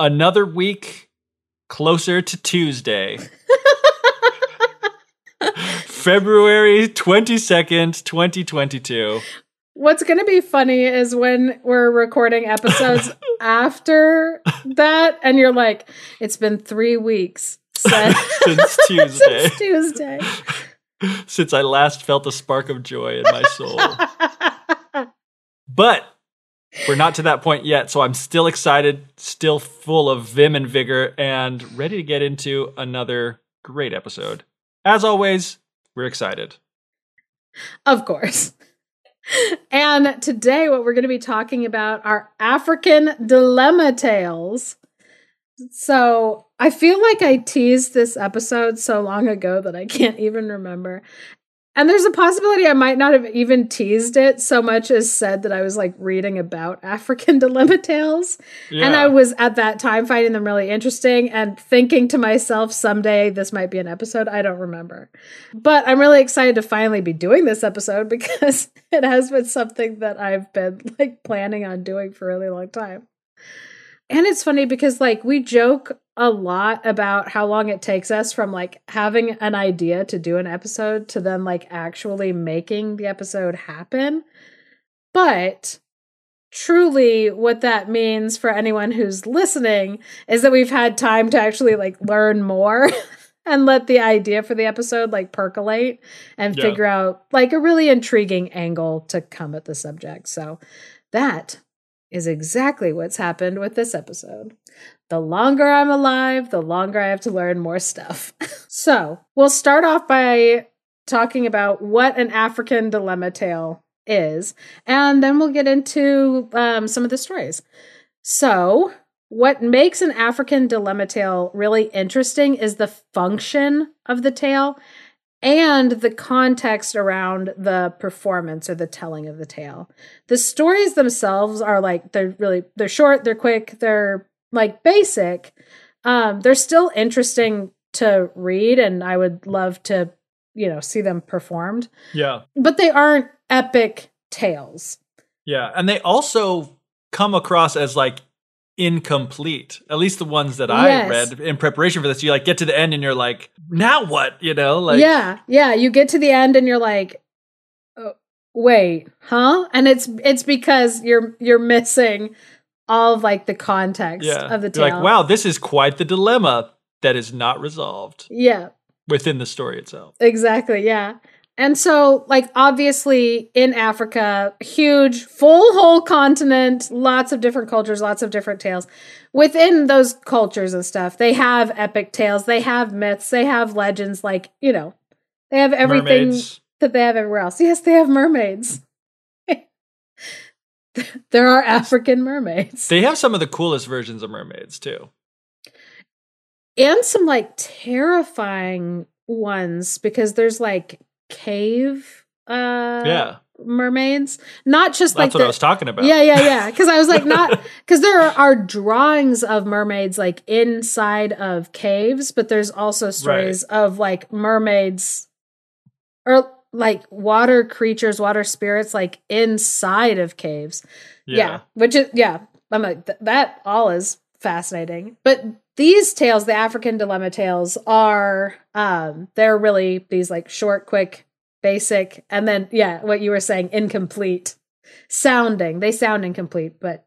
Another week closer to Tuesday. February 22nd, 2022. What's going to be funny is when we're recording episodes after that, and you're like, it's been three weeks since, since Tuesday. since Tuesday. Since I last felt a spark of joy in my soul. but we're not to that point yet, so I'm still excited, still full of vim and vigor, and ready to get into another great episode. As always, we're excited. Of course. And today, what we're going to be talking about are African dilemma tales. So, I feel like I teased this episode so long ago that I can't even remember. And there's a possibility I might not have even teased it so much as said that I was like reading about African dilemma tales. Yeah. And I was at that time finding them really interesting and thinking to myself, someday this might be an episode. I don't remember. But I'm really excited to finally be doing this episode because it has been something that I've been like planning on doing for a really long time. And it's funny because like we joke a lot about how long it takes us from like having an idea to do an episode to then like actually making the episode happen. But truly what that means for anyone who's listening is that we've had time to actually like learn more and let the idea for the episode like percolate and yeah. figure out like a really intriguing angle to come at the subject. So that is exactly what's happened with this episode. The longer I'm alive, the longer I have to learn more stuff. so, we'll start off by talking about what an African dilemma tale is, and then we'll get into um, some of the stories. So, what makes an African dilemma tale really interesting is the function of the tale and the context around the performance or the telling of the tale. The stories themselves are like they're really they're short, they're quick, they're like basic. Um they're still interesting to read and I would love to, you know, see them performed. Yeah. But they aren't epic tales. Yeah, and they also come across as like incomplete. At least the ones that I yes. read in preparation for this. You like get to the end and you're like, now what? You know, like yeah, yeah. You get to the end and you're like, oh, wait, huh? And it's it's because you're you're missing all of like the context yeah. of the tale. You're like, wow, this is quite the dilemma that is not resolved. Yeah. Within the story itself. Exactly. Yeah. And so, like, obviously in Africa, huge, full whole continent, lots of different cultures, lots of different tales. Within those cultures and stuff, they have epic tales, they have myths, they have legends, like, you know, they have everything mermaids. that they have everywhere else. Yes, they have mermaids. there are African mermaids. They have some of the coolest versions of mermaids, too. And some like terrifying ones because there's like cave uh yeah. mermaids. Not just like That's like what the, i was talking about. Yeah yeah yeah. Because i was like not because there are, are, drawings of mermaids like inside of caves but there's also stories right. of like mermaids or like water creatures water spirits like inside of caves. Yeah, yeah. which is yeah i'm like th- that all is fascinating. But these tales, the African dilemma tales, are um they're really these like short, quick, basic, and then yeah, what you were saying, incomplete sounding. They sound incomplete, but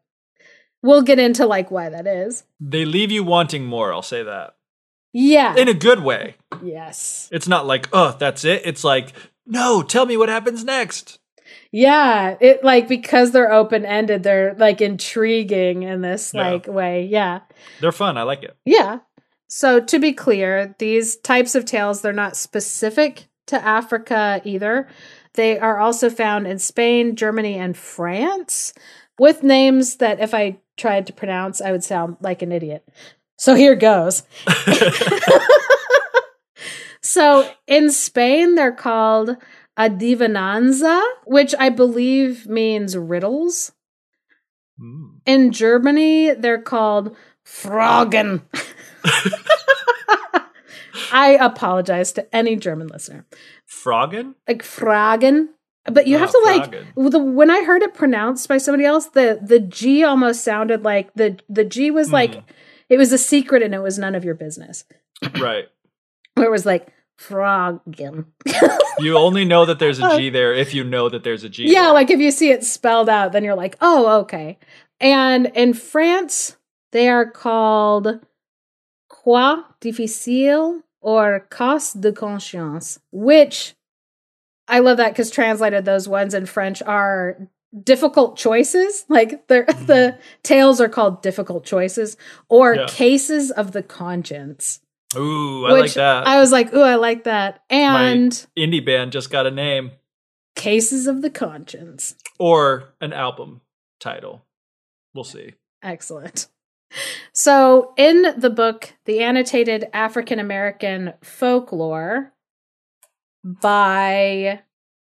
we'll get into like why that is. They leave you wanting more, I'll say that. Yeah. In a good way. Yes. It's not like, oh, that's it. It's like, no, tell me what happens next. Yeah, it like because they're open ended, they're like intriguing in this yeah. like way. Yeah. They're fun. I like it. Yeah. So to be clear, these types of tales they're not specific to Africa either. They are also found in Spain, Germany, and France. with names that if I tried to pronounce, I would sound like an idiot. So here goes. so in Spain, they're called adivinanza, which I believe means riddles. Mm. In Germany, they're called Fragen. I apologize to any German listener. Froggen? Like Fragen. But you Oh, have to like the when I heard it pronounced by somebody else, the the G almost sounded like the the G was like Mhm. it was a secret and it was none of your business. Right. Where it was like Fragen. You only know that there's a G there if you know that there's a G. Yeah, there. like if you see it spelled out, then you're like, oh, okay. And in France, they are called Croix difficile or Casse de conscience, which I love that because translated those ones in French are difficult choices. Like they're, the mm-hmm. tales are called difficult choices or Yeah. cases of the conscience. Ooh, I like that. I was like, ooh, I like that. And Indie band just got a name cases of the conscience. or an album title. We'll see. Excellent. So, in the book, The Annotated African American Folklore by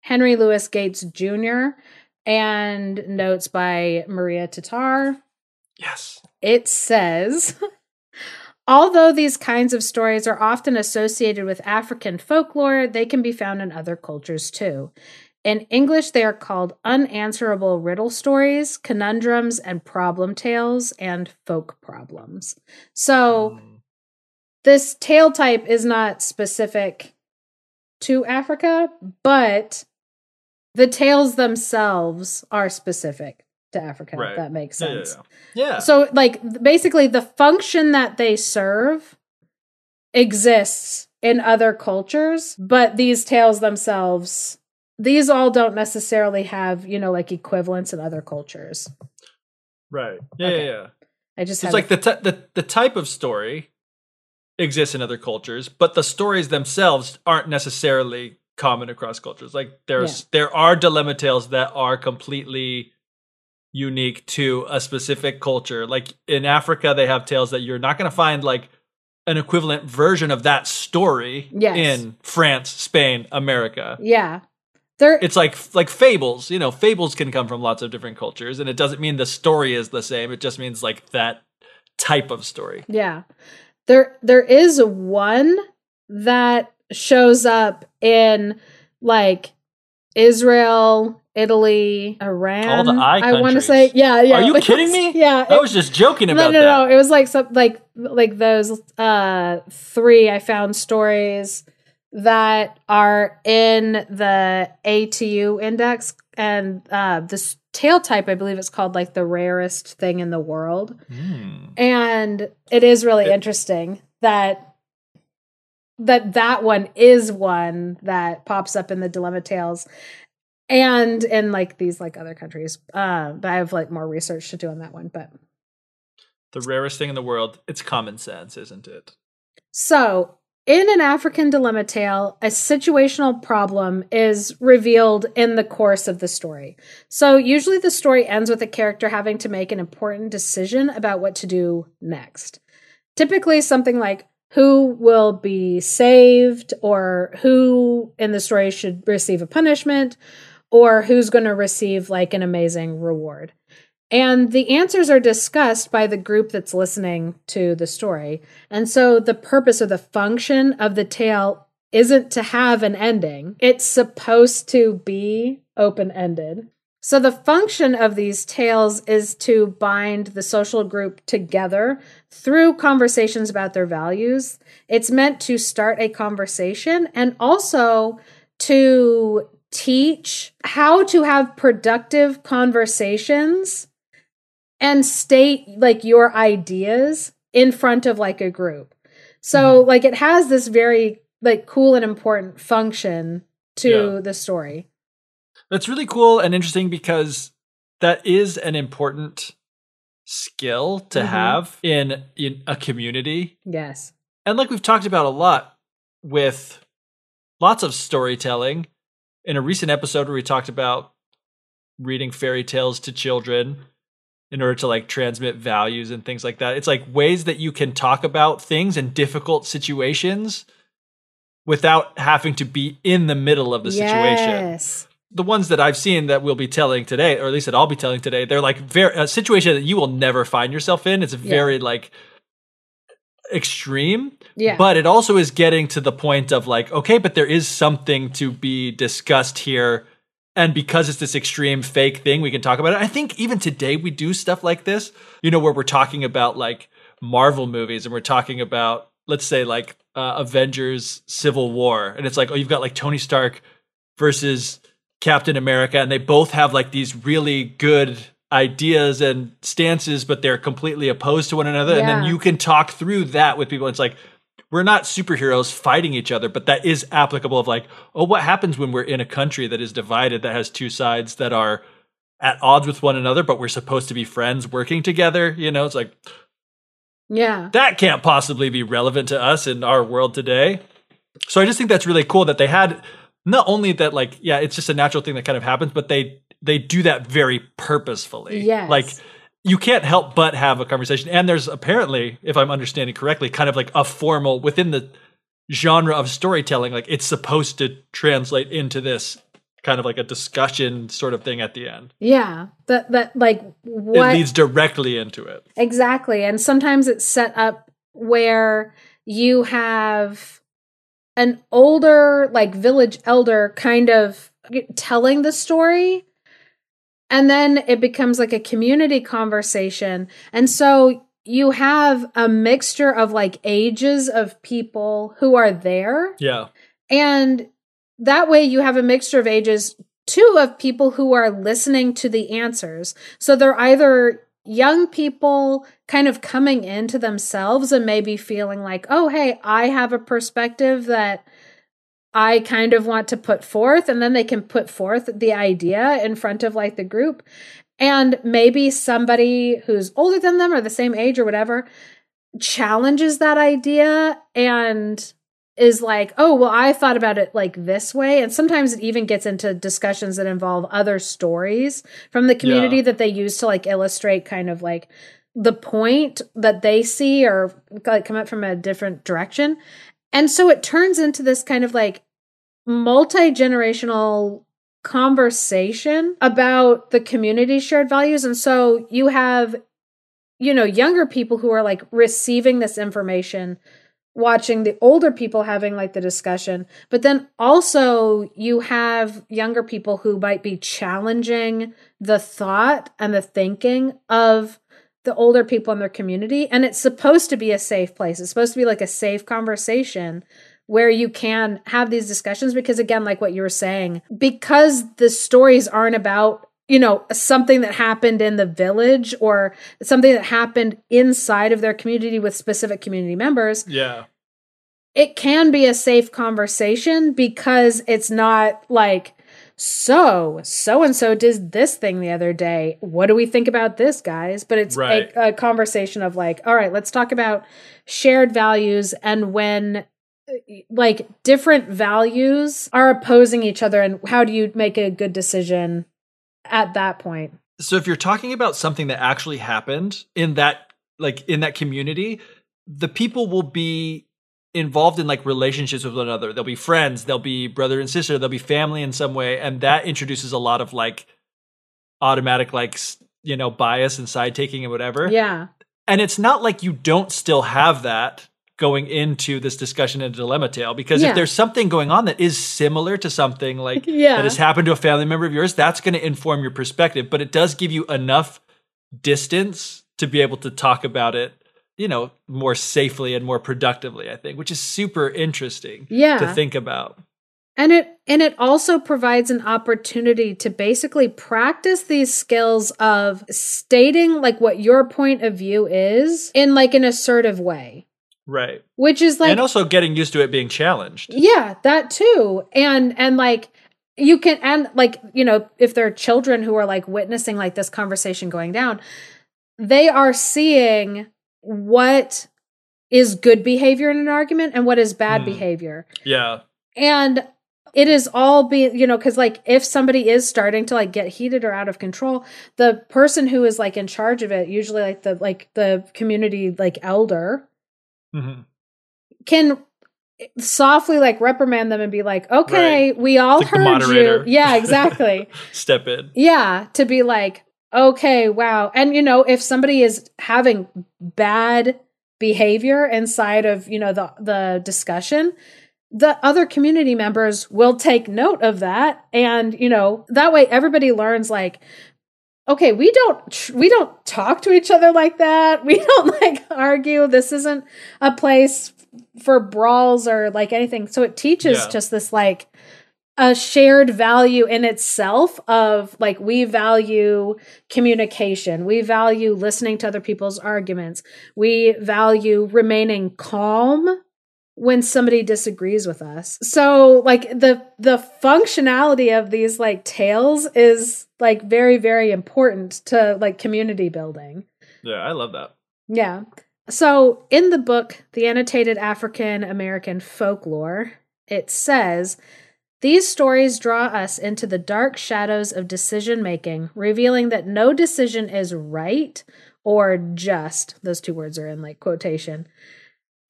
Henry Louis Gates Jr. and notes by Maria Tatar, Yes. it says Although these kinds of stories are often associated with African folklore, they can be found in other cultures too. In English, they are called unanswerable riddle stories, conundrums, and problem tales, and folk problems. So, Mm. this tale type is not specific to Africa, but the tales themselves are specific to Africa. Right. If that makes Yeah, yeah, sense. yeah. Yeah. So, like, basically, the function that they serve exists in other cultures, but these tales themselves, these all don't necessarily have, you know, like equivalents in other cultures. right. Yeah, Okay. yeah, yeah. I just it's like the, t- the the type of story exists in other cultures, but the stories themselves aren't necessarily common across cultures. Like there's there are dilemma tales that are completely unique to a specific culture. Like in Africa, they have tales that you're not going to find like an equivalent version of that story Yes. in France, Spain, America. yeah, there. It's like like fables. You know, fables can come from lots of different cultures, and it doesn't mean the story is the same. It just means like that type of story. Yeah. There there is one that shows up in like Israel, Italy, Iran. All the I I want to say yeah, yeah. Are you kidding me? Yeah. I it- was just joking no, about no, that. no. It was like some like like those uh three I found stories that are in the ATU index and uh this tale type I believe it's called like the rarest thing in the world. Hmm. and it is really It- interesting that that that one is one that pops up in the dilemma tales and in like these like other countries uh but i have like more research to do on that one but The rarest thing in the world. It's common sense, isn't it? so in an african dilemma tale a situational problem is revealed in the course of the story so usually the story ends with a character having to make an important decision about what to do next typically something like who will be saved or who in the story should receive a punishment or who's going to receive like an amazing reward. And the answers are discussed by the group that's listening to the story. And so the purpose or the function of the tale isn't to have an ending. It's supposed to be open ended. So the function of these tales is to bind the social group together through conversations about their values. It's meant to start a conversation and also to teach how to have productive conversations and state like your ideas in front of like a group. So mm-hmm. like it has this very like cool and important function to Yeah. the story. That's really cool and interesting because that is an important skill to Mhm. have in, in a community. Yes. And like we've talked about a lot with lots of storytelling. In a recent episode where we talked about reading fairy tales to children, in order to like transmit values and things like that. It's like ways that you can talk about things in difficult situations without having to be in the middle of the situation. The ones that I've seen that we'll be telling today, or at least that I'll be telling today, they're like very a situation that you will never find yourself in. It's very like extreme. Yeah. But it also is getting to the point of like, okay, but there is something to be discussed here. And because it's this extreme fake thing, we can talk about it. I think even today we do stuff like this, you know, where we're talking about like Marvel movies and we're talking about, let's say, like uh, Avengers Civil War. And it's like, oh, you've got like Tony Stark versus Captain America, and they both have like these really good ideas and stances, but they're completely opposed to one another. And then you can talk through that with people. It's like, we're not superheroes fighting each other, but that is applicable of like, oh, what happens when we're in a country that is divided, that has two sides that are at odds with one another, but we're supposed to be friends working together? You know, it's like, Yeah. that can't possibly be relevant to us in our world today. So I just think that's really cool that they had not only that like yeah, it's just a natural thing that kind of happens, but they they do that very purposefully. yeah Like you can't help but have a conversation and there's apparently if I'm understanding correctly kind of like a formal within the genre of storytelling like it's supposed to translate into this kind of like a discussion sort of thing at the end. Yeah. That that like what It leads directly into it. Exactly. And sometimes it's set up where you have an older, like village elder kind of telling the story. And then it becomes like a community conversation. And so you have a mixture of like ages of people who are there. Yeah. And that way you have a mixture of ages, two of people who are listening to the answers. So they're either young people kind of coming into themselves and maybe feeling like, oh, hey, I have a perspective that I kind of want to put forth. And then they can put forth the idea in front of like the group. And maybe somebody who's older than them or the same age or whatever challenges that idea and is like, oh, well, I thought about it like this way. And sometimes it even gets into discussions that involve other stories from the community Yeah. that they use to like illustrate kind of like the point that they see or like come up from a different direction. And so it turns into this kind of like multi generational conversation about the community's shared values. And so you have, you know, younger people who are like receiving this information watching the older people having like the discussion but then also you have younger people who might be challenging the thought and the thinking of the older people in their community and it's supposed to be a safe place. It's supposed to be like a safe conversation where you can have these discussions because again like what you were saying because the stories aren't about you know something that happened in the village or something that happened inside of their community with specific community members Yeah. it can be a safe conversation because it's not like so so and so did this thing the other day what do we think about this guys but it's Right. a, a conversation of like all right let's talk about shared values and when like different values are opposing each other and how do you make a good decision at that point. So if you're talking about something that actually happened in that like in that community, the people will be involved in like relationships with one another. They'll be friends, they'll be brother and sister, they'll be family in some way. And that introduces a lot of like automatic like you know bias and side taking and whatever. yeah. And it's not like you don't still have that going into this discussion in Dilemma Tale because Yeah. if there's something going on that is similar to something like Yeah. that has happened to a family member of yours, that's going to inform your perspective, but it does give you enough distance to be able to talk about it, you know, more safely and more productively, I think, which is super interesting Yeah. to think about. And it and it also provides an opportunity to basically practice these skills of stating like what your point of view is in like an assertive way. Right. Which is like and also getting used to it being challenged. yeah, that too. And and like you can and like, you know, if there are children who are like witnessing like this conversation going down, they are seeing what is good behavior in an argument and what is bad Hmm. behavior. Yeah. And it is all being you know because like if somebody is starting to like get heated or out of control the person who is like in charge of it usually like the like the community like elder Mhm. can softly like reprimand them and be like okay we all Like heard you. yeah exactly. Step in. yeah to be like okay wow. And you know if somebody is having bad behavior inside of you know the the discussion the other community members will take note of that. And you know that way everybody learns like okay we don't we don't talk to each other like that. We don't like argue. This isn't a place for brawls or like anything. So it teaches Yeah. just this like a shared value in itself of like we value communication. We value listening to other people's arguments. We value remaining calm when somebody disagrees with us so like the the functionality of these like tales is like very very important to like community building Yeah, I love that. yeah. So in the book, The Annotated African American Folklore, it says these stories draw us into the dark shadows of decision making, revealing that no decision is right or just. Those two words are in like quotation.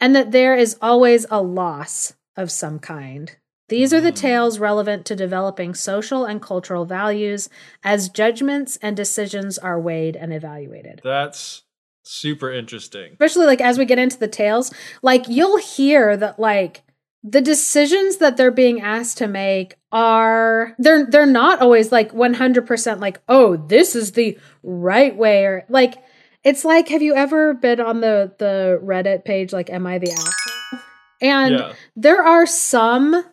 And that there is always a loss of some kind. These are the Mm. tales relevant to developing social and cultural values as judgments and decisions are weighed and evaluated That's super interesting. especially like as we get into the tales like you'll hear that like the decisions that they're being asked to make are they're they're not always like 100% like oh this is the right way or like it's like have you ever been on the the reddit page like am i the asshole and yeah. there are some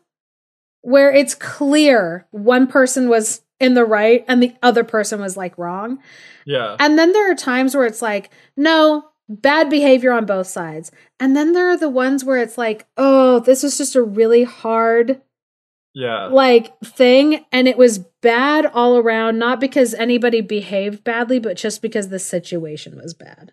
where it's clear one person was in the right and the other person was like wrong Yeah. and then there are times where it's like, no, bad behavior on both sides. And then there are the ones where it's like, oh, this was just a really hard Yeah. like thing and it was bad all around not because anybody behaved badly but just because the situation was bad.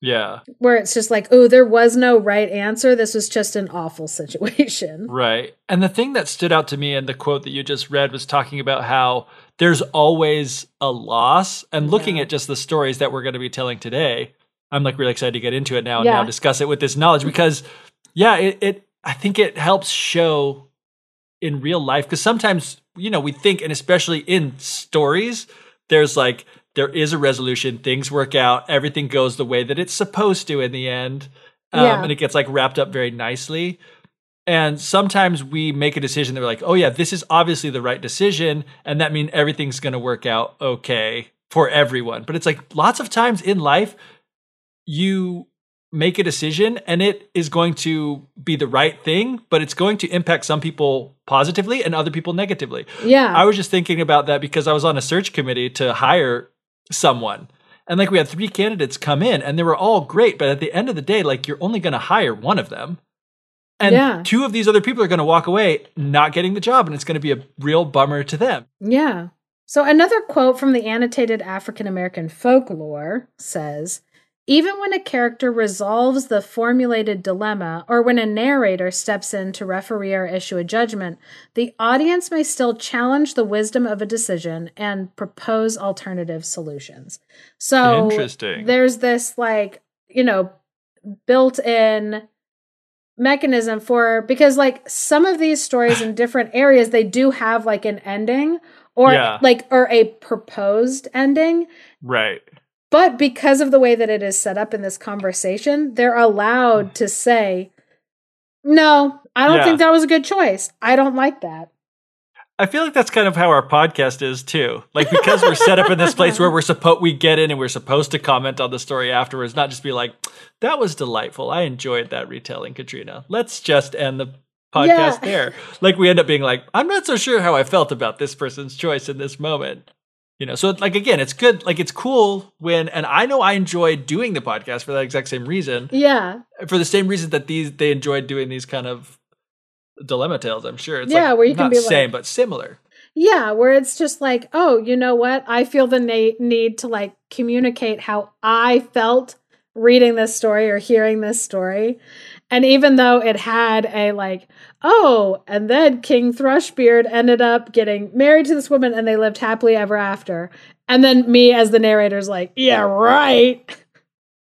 Yeah. Where it's just like, oh, there was no right answer. This was just an awful situation. Right. And the thing that stood out to me in the quote that you just read was talking about how there's always a loss. And looking Yeah. at just the stories that we're going to be telling today, I'm like really excited to get into it now and Yeah. now discuss it with this knowledge because, yeah, it, it I think it helps show in real life because sometimes you know we think, and especially in stories, there's like there is a resolution, things work out, everything goes the way that it's supposed to in the end, um, Yeah. and it gets like wrapped up very nicely. And sometimes we make a decision that we're like, oh yeah, this is obviously the right decision, and that means everything's going to work out okay for everyone. But it's like lots of times in life, you make a decision and it is going to be the right thing, but it's going to impact some people positively and other people negatively. Yeah. I was just thinking about that because I was on a search committee to hire someone. And like we had three candidates come in and they were all great, but at the end of the day, like you're only going to hire one of them. And Yeah. two of these other people are going to walk away not getting the job and it's going to be a real bummer to them. Yeah. So another quote from the annotated African American folklore says Even when a character resolves the formulated dilemma, or when a narrator steps in to referee or issue a judgment, the audience may still challenge the wisdom of a decision and propose alternative solutions. So Interesting. there's this, like, you know, built in mechanism for because like some of these stories in different areas they do have like an ending or Yeah. like or a proposed ending Right. But because of the way that it is set up in this conversation they're allowed to say no i don't Yeah. think that was a good choice i don't like that I feel like that's kind of how our podcast is too. Like because we're set up in this place where we're supposed we get in and we're supposed to comment on the story afterwards, not just be like, "That was delightful. I enjoyed that retelling, Katrina. Let's just end the podcast Yeah. there." Like we end up being like, "I'm not so sure how I felt about this person's choice in this moment." You know, so like again, it's good. Like it's cool when, and I know I enjoyed doing the podcast for that exact same reason, yeah for the same reason that these they enjoyed doing these kind of dilemma tales. I'm sure it's Yeah, like, where you can be like- same but similar. yeah where it's just like oh you know what i feel the na- need to like communicate how i felt reading this story or hearing this story. And even though it had a like, oh, and then King Thrushbeard ended up getting married to this woman and they lived happily ever after. And then me as the narrator's like, yeah, right.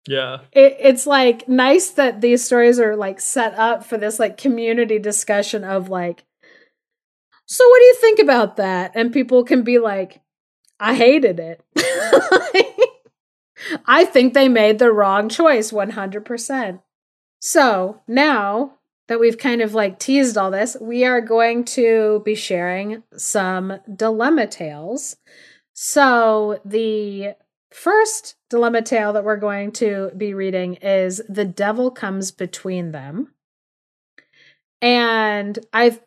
Yeah. It, it's like nice that these stories are like set up for this like community discussion of like, so what do you think about that? And people can be like, I hated it. I think they made the wrong choice 100%. So now that we've kind of like teased all this, we are going to be sharing some dilemma tales. So the first dilemma tale that we're going to be reading is The Devil Comes Between Them. And I've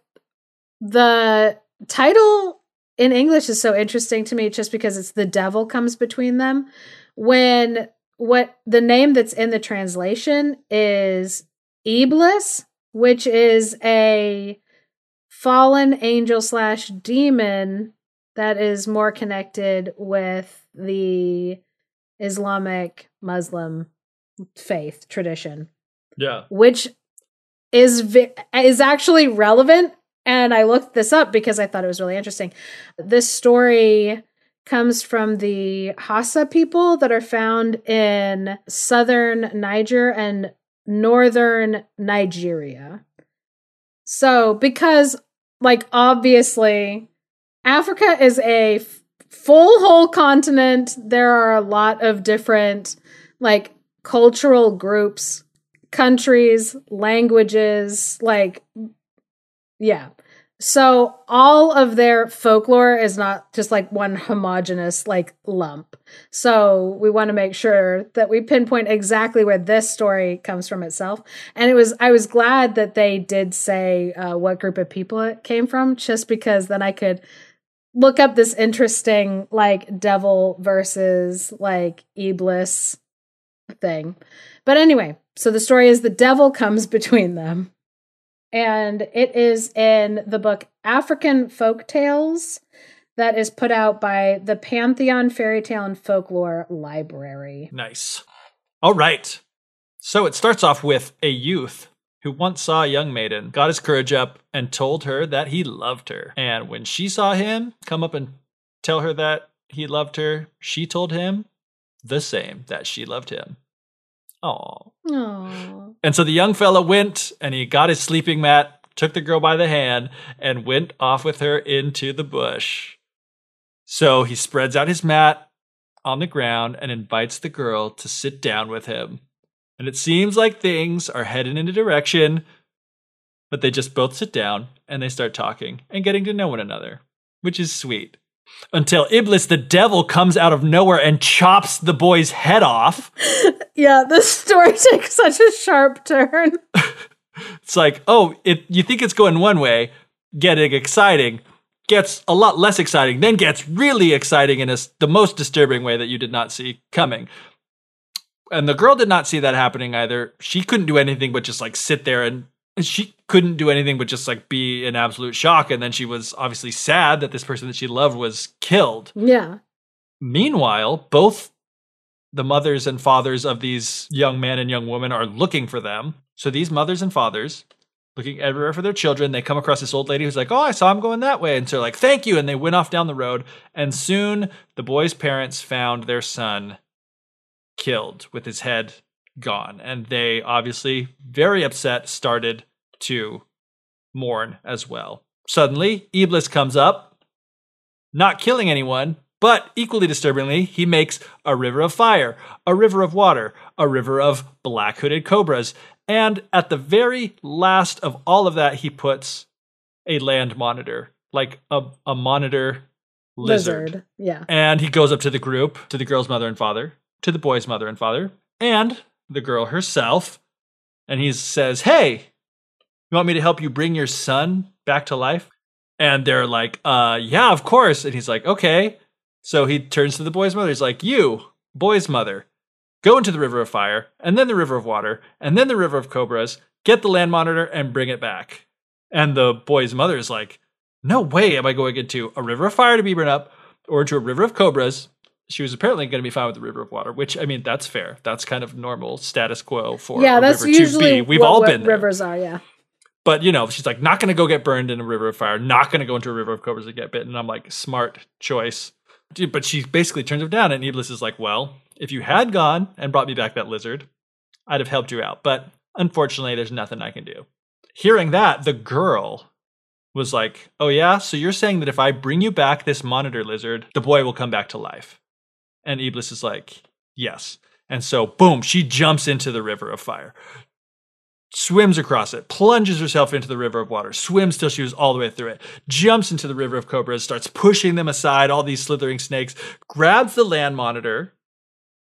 the title in English is so interesting to me just because it's the devil comes between them when what the name that's in the translation is Iblis, which is a fallen angel slash demon that is more connected with the Islamic Muslim faith tradition. Yeah. Which is vi- is actually relevant and I looked this up because I thought it was really interesting. This story comes from the Hausa people that are found in southern Niger and northern Nigeria. So, because, like, obviously, Africa is a f- full whole continent, there are a lot of different, like, cultural groups, countries, languages, like, yeah. So all of their folklore is not just like one homogenous like lump. So we want to make sure that we pinpoint exactly where this story comes from itself. And it was I was glad that they did say uh, what group of people it came from, just because then I could look up this interesting like devil versus like iblis thing. But anyway, so the story is the devil comes between them and it is in the book African Folk Tales that is put out by the Pantheon Fairy Tale and Folklore Library. Nice. All right. So it starts off with a youth who once saw a young maiden, got his courage up, and told her that he loved her. And when she saw him come up and tell her that he loved her, she told him the same, that she loved him. Oh. And so the young fella went and he got his sleeping mat, took the girl by the hand, and went off with her into the bush. So he spreads out his mat on the ground and invites the girl to sit down with him. And it seems like things are heading in a direction, but they just both sit down and they start talking and getting to know one another, which is sweet until Iblis the devil comes out of nowhere and chops the boy's head off. Yeah, this story takes such a sharp turn. it's like, oh, it you think it's going one way, getting exciting, gets a lot less exciting, then gets really exciting in a, the most disturbing way that you did not see coming. And the girl did not see that happening either. She couldn't do anything but just like sit there and she couldn't do anything but just like be in absolute shock. And then she was obviously sad that this person that she loved was killed. Yeah. Meanwhile both the mothers and fathers of these young men and young women are looking for them. So these mothers and fathers looking everywhere for their children they come across this old lady who's like oh i saw him going that way. And so like thank you. And they went off down the road. And soon the boy's parents found their son killed with his head gone. And they obviously, very upset, started to mourn as well. Suddenly, Iblis comes up, not killing anyone, but equally disturbingly, he makes a river of fire, a river of water, a river of black hooded cobras. And at the very last of all of that, he puts a land monitor, like a, a monitor lizard. lizard. Yeah. And he goes up to the group, to the girl's mother and father, to the boy's mother and father, and the girl herself, and he says, Hey, you want me to help you bring your son back to life? And they're like, uh, yeah, of course. And he's like, okay. So he turns to the boy's mother. He's like, you, boy's mother, go into the river of fire, and then the river of water, and then the river of cobras, get the land monitor, and bring it back. And the boy's mother is like, no way am I going into a river of fire to be burned up or into a river of cobras she was apparently going to be fine with the river of water, which I mean that's fair. That's kind of normal status quo for yeah, a that's river usually to be. We've what, all what been there. rivers are. Yeah, But you know, she's like not going to go get burned in a river of fire, not going to go into a river of cobras and get bitten. And I'm like, smart choice. Dude, But she basically turns him down, and Iblis is like, well, if you had gone and brought me back that lizard, I'd have helped you out. But unfortunately, there's nothing I can do. Hearing that, the girl was like, oh yeah, so you're saying that if I bring you back this monitor lizard, the boy will come back to life. And Iblis is like, yes. And so, boom, she jumps into the river of fire, swims across it, plunges herself into the river of water, swims till she was all the way through it, jumps into the river of cobras, starts pushing them aside, all these slithering snakes, grabs the land monitor,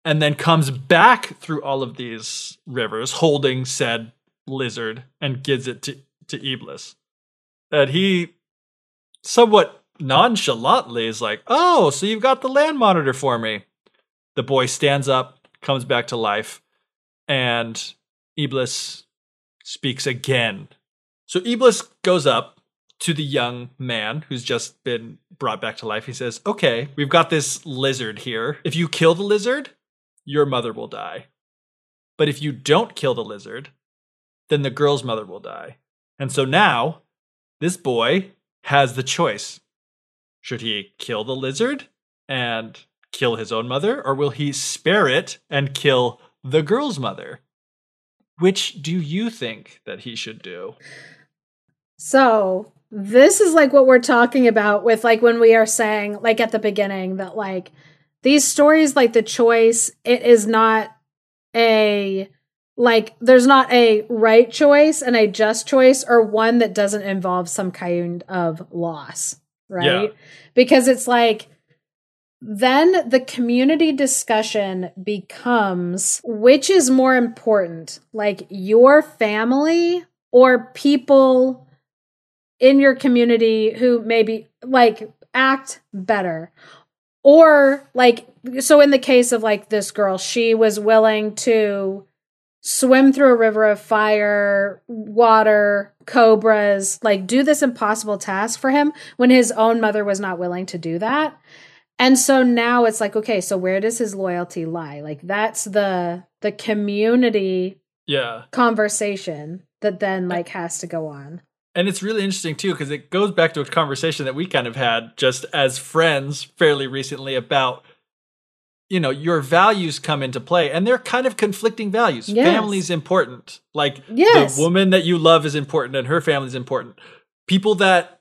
and then comes back through all of these rivers holding said lizard and gives it to, to Iblis. And he somewhat nonchalantly is like, Oh, so you've got the land monitor for me. The boy stands up, comes back to life, and Iblis speaks again. So Iblis goes up to the young man who's just been brought back to life. He says, Okay, we've got this lizard here. If you kill the lizard, your mother will die. But if you don't kill the lizard, then the girl's mother will die. And so now, this boy has the choice. Should he kill the lizard and kill his own mother, or will he spare it and kill the girl's mother? Which do you think that he should do? So this is like what we're talking about with like when we are saying like at the beginning that like these stories like the choice it is not a like there's not a right choice and a just choice or one that doesn't involve some kind of loss right Yeah. because it's like then the community discussion becomes which is more important like your family or people in your community who maybe like act better? Or like so in the case of like this girl she was willing to swim through a river of fire water cobras like do this impossible task for him when his own mother was not willing to do that and so now it's like okay so where does his loyalty lie like that's the the community Yeah. conversation that then like has to go on And it's really interesting too because it goes back to a conversation that we kind of had just as friends fairly recently about you know your values come into play and they're kind of conflicting values. Yes. Family's important. Like Yes. the woman that you love is important and her family's important. People that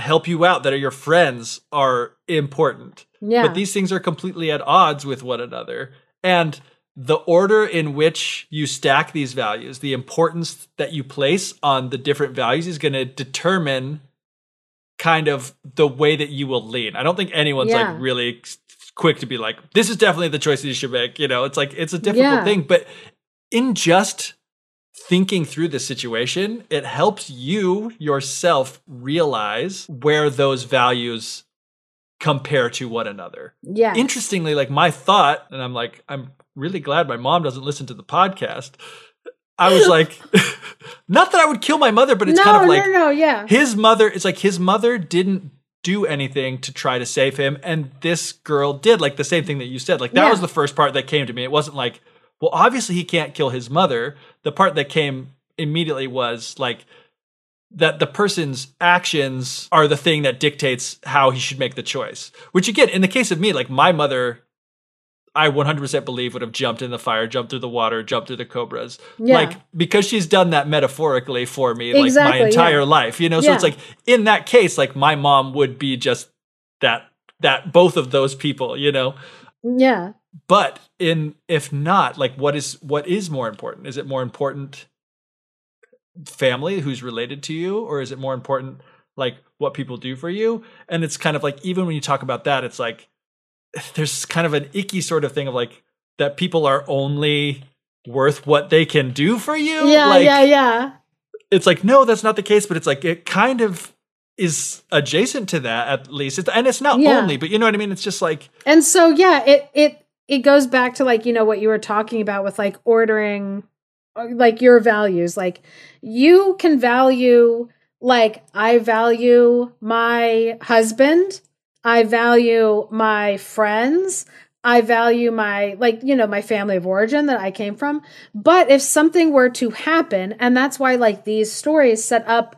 help you out that are your friends are important. yeah But these things are completely at odds with one another. And the order in which you stack these values, the importance that you place on the different values is going to determine kind of the way that you will lean. I don't think anyone's Yeah. like really quick to be like, this is definitely the choice that you should make. You know, it's like, it's a difficult Yeah. thing. But in just thinking through the situation, it helps you yourself realize where those values compare to one another yeah interestingly, like my thought, and I'm like, I'm really glad my mom doesn't listen to the podcast. I was like, not that I would kill my mother, but it's no, kind of like no, no, yeah. his mother. It's like his mother didn't do anything to try to save him, and this girl did. Like the same thing that you said. Like that Yeah. was the first part that came to me. It wasn't like, well, obviously he can't kill his mother. The part that came immediately was like that the person's actions are the thing that dictates how he should make the choice. Which again, in the case of me, like my mother, I 100% believe would have jumped in the fire, jumped through the water, jumped through the cobras. Yeah. Like because she's done that metaphorically for me like Exactly, my entire yeah. life, you know? So it's like in that case like my mom would be just that that both of those people, you know? Yeah. But in if not, like what is what is more important? Is it more important family who's related to you or is it more important like what people do for you? And it's kind of like even when you talk about that it's like there's kind of an icky sort of thing of like that people are only worth what they can do for you. Yeah, like yeah, yeah. it's like no that's not the case but it's like it kind of is adjacent to that at least it's, and it's not Yeah. only but you know what i mean it's just like And so yeah, it it it goes back to like, you know, what you were talking about with like ordering uh, like your values. Like you can value like I value my husband, I value my friends, I value my, like, you know, my family of origin that I came from. But if something were to happen, and that's why, like, these stories set up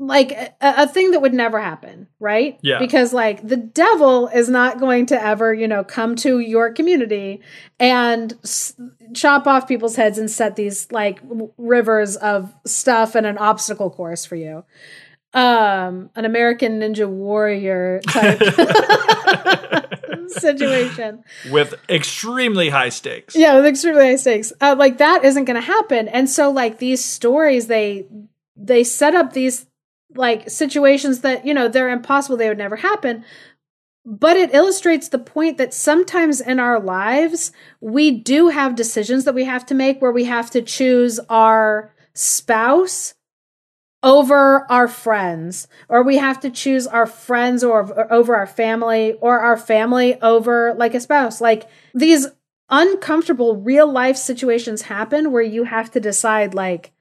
like a, a, thing that would never happen, right? Yeah. Because like the devil is not going to ever, you know, come to your community and s- chop off people's heads and set these like w- rivers of stuff and an obstacle course for you. Um, an American Ninja Warrior type situation with extremely high stakes. Yeah, with extremely high stakes. Uh, like that isn't going to happen, and so like these stories, they they set up these like situations that you know they're impossible they would never happen. But it illustrates the point that sometimes in our lives we do have decisions that we have to make where we have to choose our spouse over our friends or we have to choose our friends or, or over our family or our family over like a spouse. Like these uncomfortable real life situations happen where you have to decide like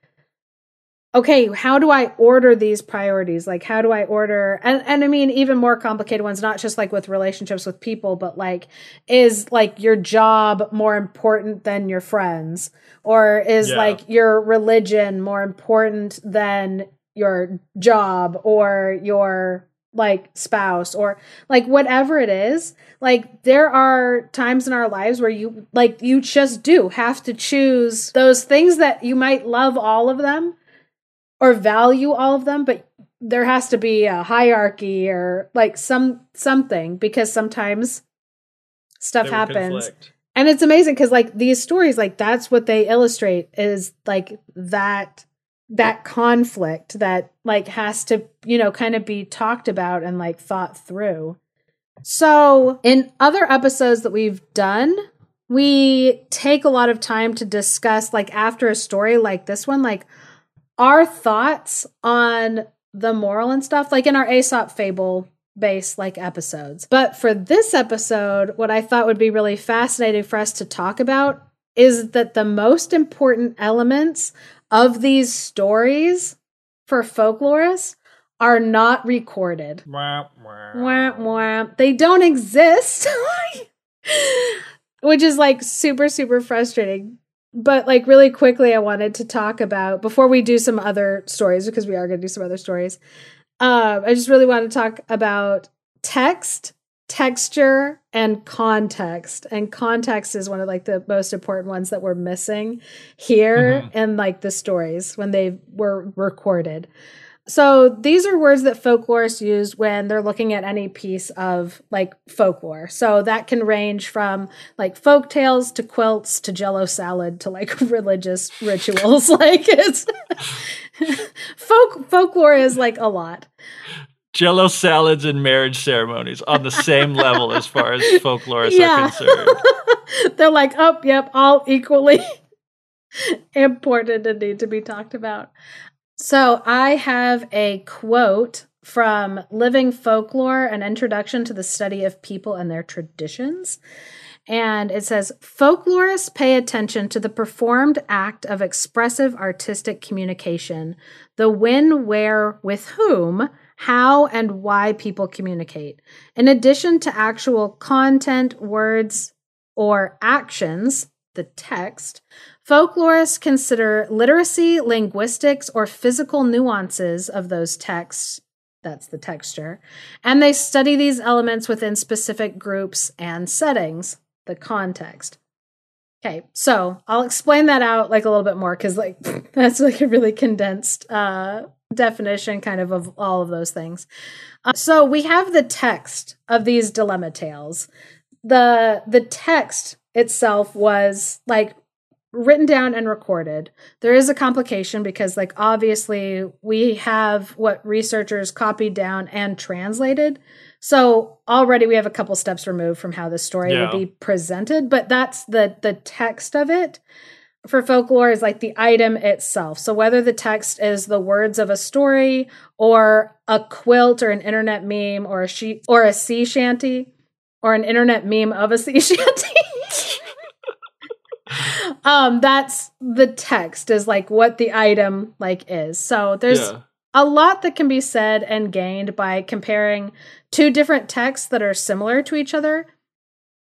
okay, how do I order these priorities? Like, how do I order, and, and I mean, even more complicated ones, not just like with relationships with people, but like, is like your job more important than your friends? Or is yeah. like your religion more important than your job or your like spouse or like whatever it is like there are times in our lives where you like you just do have to choose those things that you might love all of them or value all of them, but there has to be a hierarchy or like some something because sometimes stuff happens. And it's amazing because like these stories, like that's what they illustrate is like that that conflict that like has to, you know, kind of be talked about and like thought through. So, in other episodes that we've done, we take a lot of time to discuss like after a story like this one, like our thoughts on the moral and stuff, like in our Aesop fable based like episodes. But for this episode, what I thought would be really fascinating for us to talk about is that the most important elements of these stories for folklorists are not recorded. Wah, wah. Wah, wah. They don't exist. Which is like super, super frustrating but like really quickly i wanted to talk about before we do some other stories because we are going to do some other stories uh, i just really want to talk about text texture and context and context is one of like the most important ones that we're missing here mm-hmm. in like the stories when they were recorded so these are words that folklorists use when they're looking at any piece of like folklore. So that can range from like folk tales to quilts to jello salad to like religious rituals. like it's folk folklore is like a lot. Jello salads and marriage ceremonies on the same level as far as folklorists yeah. are concerned. They're like, oh, yep, all equally important and need to be talked about. So I have a quote from Living Folklore An Introduction to the Study of People and Their Traditions. And it says Folklorists pay attention to the performed act of expressive artistic communication, the when, where, with whom, how, and why people communicate. In addition to actual content, words, or actions, the text, Folklorists consider literacy, linguistics, or physical nuances of those texts. That's the texture. And they study these elements within specific groups and settings, the context. Okay, so I'll explain that out like a little bit more because like that's like a really condensed uh, definition, kind of of all of those things. Uh, so we have the text of these dilemma tales. the The text itself was like written down and recorded. There is a complication because, like, obviously, we have what researchers copied down and translated. So already we have a couple steps removed from how the story yeah. would be presented, but that's the the text of it. For folklore is like the item itself. So whether the text is the words of a story or a quilt or an internet meme or a sheet or a sea shanty or an internet meme of a sea shanty um that's the text is like what the item like is so there's yeah. a lot that can be said and gained by comparing two different texts that are similar to each other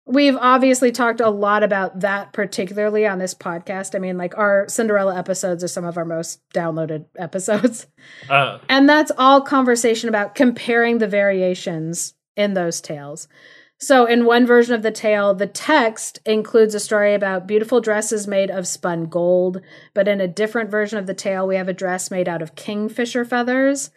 we've obviously talked a lot about that particularly on this podcast. I mean, like our Cinderella episodes are some of our most downloaded episodes. Uh. And that's all conversation about comparing the variations in those tales. So, in one version of the tale, the text includes a story about beautiful dresses made of spun gold, but in a different version of the tale, we have a dress made out of kingfisher feathers.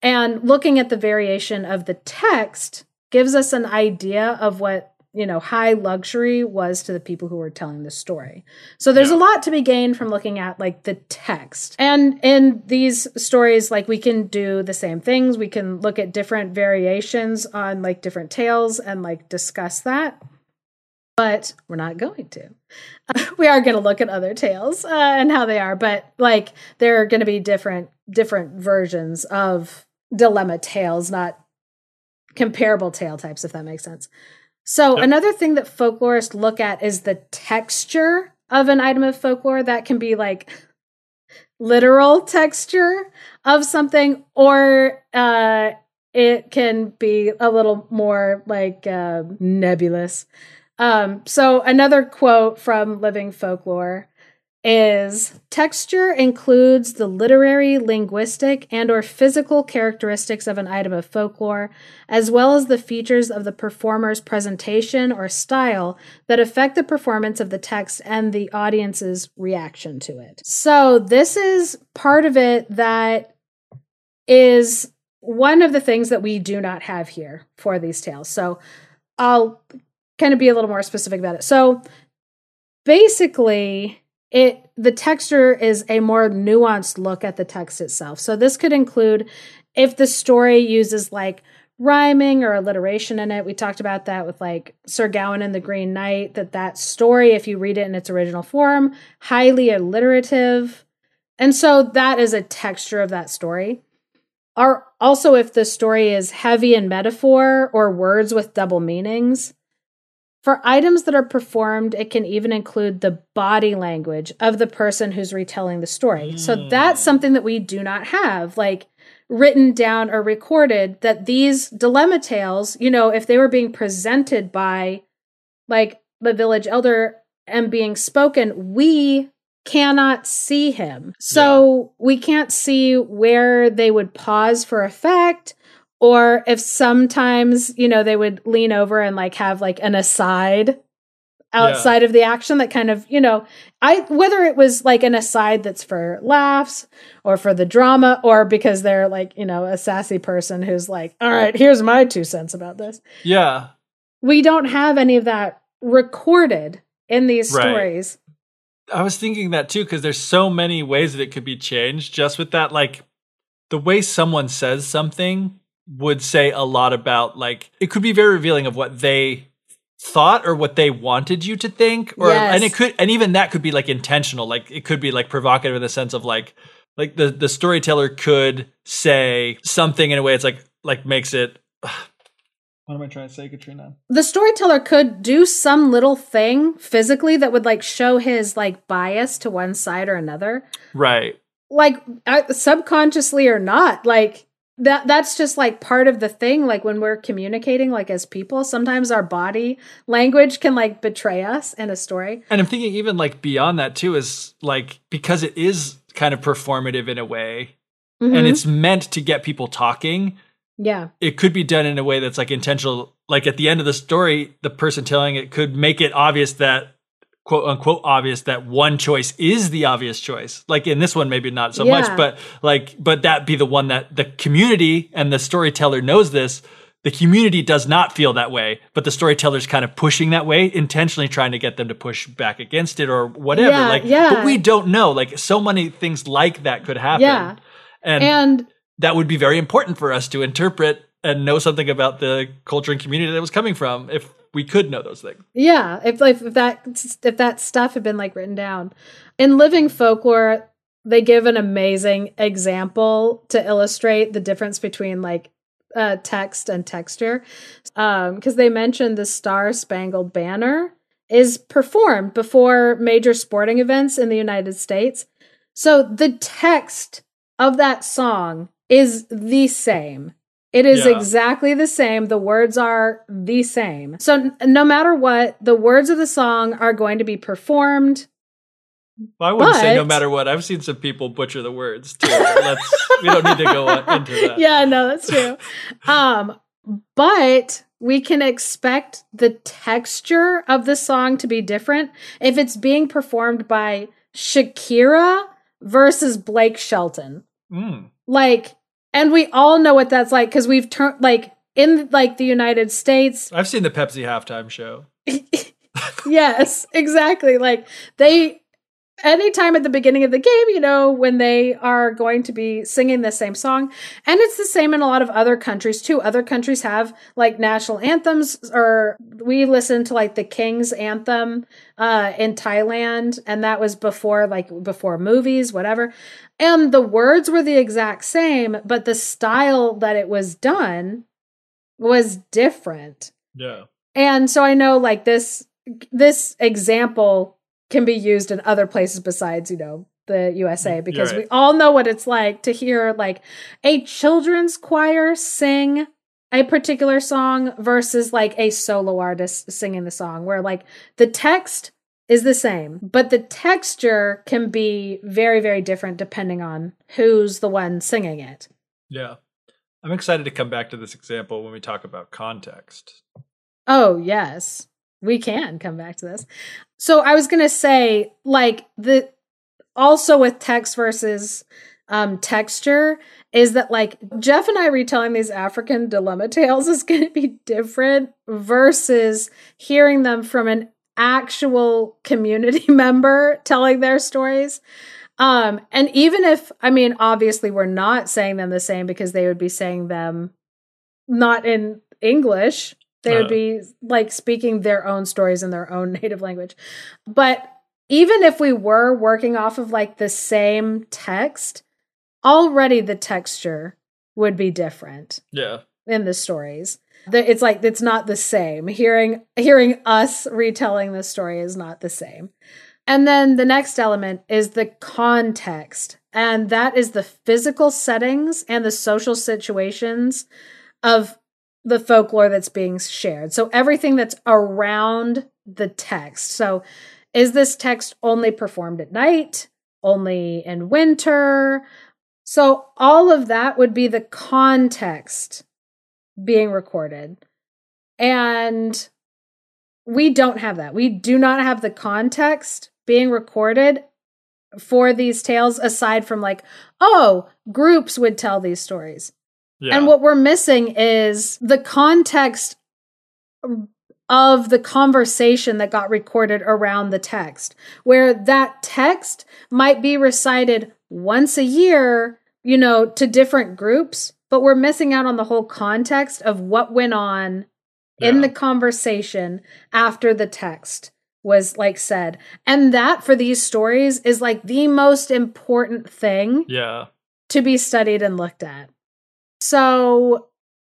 And looking at the variation of the text gives us an idea of what you know high luxury was to the people who were telling the story. So there's yeah. a lot to be gained from looking at like the text. And in these stories like we can do the same things. We can look at different variations on like different tales and like discuss that. But we're not going to. Uh, we are going to look at other tales uh, and how they are. But like there are going to be different different versions of dilemma tales not comparable tale types if that makes sense so yep. another thing that folklorists look at is the texture of an item of folklore that can be like literal texture of something or uh it can be a little more like uh, nebulous. Um, so another quote from Living Folklore is texture includes the literary, linguistic, and or physical characteristics of an item of folklore, as well as the features of the performer's presentation or style that affect the performance of the text and the audience's reaction to it. So this is part of it that is one of the things that we do not have here for these tales. So I'll kind of be a little more specific about it. So basically, it the texture is a more nuanced look at the text itself. So this could include if the story uses like rhyming or alliteration in it. We talked about that with like Sir Gawain and the Green Knight that that story if you read it in its original form, highly alliterative. And so that is a texture of that story. Are also if the story is heavy in metaphor or words with double meanings. For items that are performed, it can even include the body language of the person who's retelling the story. Mm. So that's something that we do not have, like written down or recorded, that these dilemma tales, you know, if they were being presented by like the village elder and being spoken, we cannot see him. So yeah. we can't see where they would pause for effect or if sometimes you know they would lean over and like have like an aside outside yeah. of the action that kind of you know i whether it was like an aside that's for laughs or for the drama or because they're like you know a sassy person who's like all right here's my two cents about this yeah we don't have any of that recorded in these right. stories i was thinking that too because there's so many ways that it could be changed just with that like the way someone says something would say a lot about like it could be very revealing of what they thought or what they wanted you to think or yes. and it could and even that could be like intentional like it could be like provocative in the sense of like like the the storyteller could say something in a way it's like like makes it what am I trying to say, Katrina? The storyteller could do some little thing physically that would like show his like bias to one side or another. Right. Like uh, subconsciously or not. Like that that's just like part of the thing like when we're communicating like as people sometimes our body language can like betray us in a story and i'm thinking even like beyond that too is like because it is kind of performative in a way mm-hmm. and it's meant to get people talking yeah it could be done in a way that's like intentional like at the end of the story the person telling it could make it obvious that quote unquote obvious that one choice is the obvious choice. Like in this one, maybe not so yeah. much, but like, but that be the one that the community and the storyteller knows this. The community does not feel that way, but the storyteller's kind of pushing that way, intentionally trying to get them to push back against it or whatever. Yeah, like, yeah. but we don't know. Like, so many things like that could happen. Yeah. And, and that would be very important for us to interpret and know something about the culture and community that was coming from if we could know those things. Yeah, if like if that if that stuff had been like written down. In living folklore, they give an amazing example to illustrate the difference between like uh, text and texture. Um, because they mentioned the Star Spangled Banner is performed before major sporting events in the United States. So the text of that song is the same It is Yeah. exactly the same. The words are the same. So no matter what, the words of the song are going to be performed. Well, I wouldn't say no matter what. I've seen some people butcher the words too. Let's we don't need to go into that. Yeah, no, that's true. um, but we can expect the texture of the song to be different if it's being performed by Shakira versus Blake Shelton. Mm. Like, and we all know what that's like because we've turned like in like the United States. I've seen the Pepsi halftime show. yes, exactly. Like they anytime at the beginning of the game, you know, when they are going to be singing the same song. And it's the same in a lot of other countries too. Other countries have like national anthems or we listen to like the King's anthem uh in Thailand and that was before like before movies, whatever. And the words were the exact same, but the style that it was done was different. Yeah. And so I know like this this example can be used in other places besides, you know, the USA mm, You're because we all know what it's like to hear like a children's choir sing a particular song versus like a solo artist singing the song where like the text is the same, but the texture can be very very different depending on who's the one singing it. Yeah. I'm excited to come back to this example when we talk about context. Oh, yes. We can come back to this. So I was going to say like the also with text versus um texture is that like Geoff and I retelling these African dilemma tales is going to be different versus hearing them from an actual community member telling their stories. Um and even if I mean obviously we're not saying them the same because they would be saying them not in English. They would be like speaking their own stories in their own native language. But even if we were working off of like the same text, already the texture would be different Yeah. in the stories. It's like it's not the same. Hearing hearing us retelling the story is not the same. And then the next element is the context. And that is the physical settings and the social situations of the folklore that's being shared. So everything that's around the text. So is this text only performed at night? Only in winter? So all of that would be the context being recorded. And we don't have that. We do not have the context being recorded for these tales aside from like, oh, groups would tell these stories. Yeah. And what we're missing is the context of the conversation that got recorded around the text, where that text might be recited once a year, you know, to different groups, but we're missing out on the whole context of what went on in the conversation after the text was like said. And that for these stories is like the most important thing yeah. to be studied and looked at. So,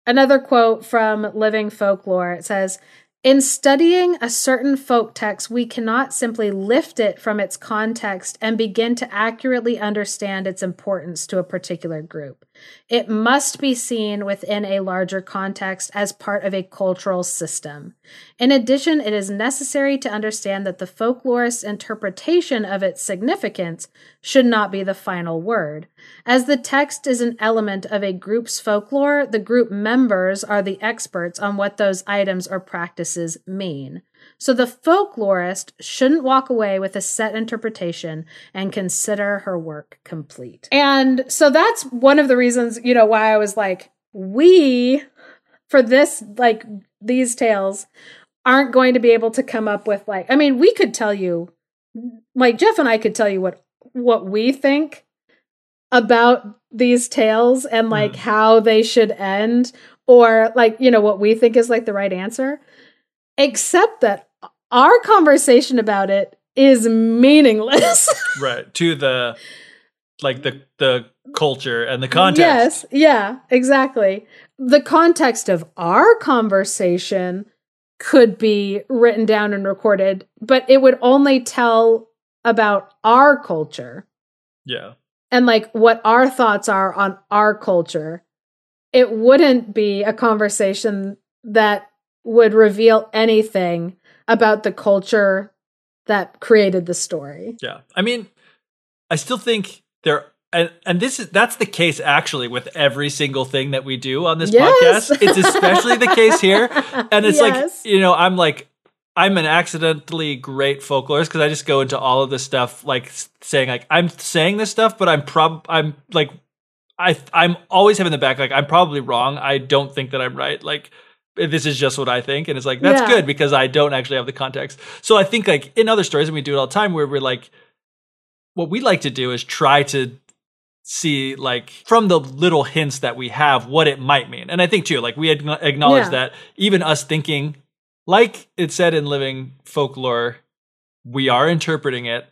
another quote from Living Folklore it says, in studying a certain folk text, we cannot simply lift it from its context and begin to accurately understand its importance to a particular group. It must be seen within a larger context as part of a cultural system. In addition, it is necessary to understand that the folklorist's interpretation of its significance should not be the final word. As the text is an element of a group's folklore, the group members are the experts on what those items or practices mean. So the folklorist shouldn't walk away with a set interpretation and consider her work complete. And so that's one of the reasons, you know, why I was like, we, for this, like these tales, aren't going to be able to come up with like, I mean, we could tell you, like Geoff and I could tell you what what we think about these tales and like Mm. how they should end or like you know what we think is like the right answer except that our conversation about it is meaningless Right. To the like the the culture and the context. yes yeah exactly the context of our conversation could be written down and recorded but it would only tell about our culture Yeah. and like what our thoughts are on our culture it wouldn't be a conversation that would reveal anything about the culture that created the story. Yeah. I mean, I still think there and and this is that's the case actually with every single thing that we do on this Yes. podcast. It's especially the case here. And it's Yes. like, you know, I'm like I'm an accidentally great folklorist because I just go into all of this stuff like saying like I'm saying this stuff, but I'm prob I'm like I I'm always having the back like I'm probably wrong. I don't think that I'm right. Like this is just what I think, and it's like that's Yeah. good because I don't actually have the context. So I think like in other stories, and we do it all the time, where we're like, what we like to do is try to see like from the little hints that we have what it might mean. And I think too, like we acknowledge Yeah. that even us thinking, like it said in Living Folklore, we are interpreting it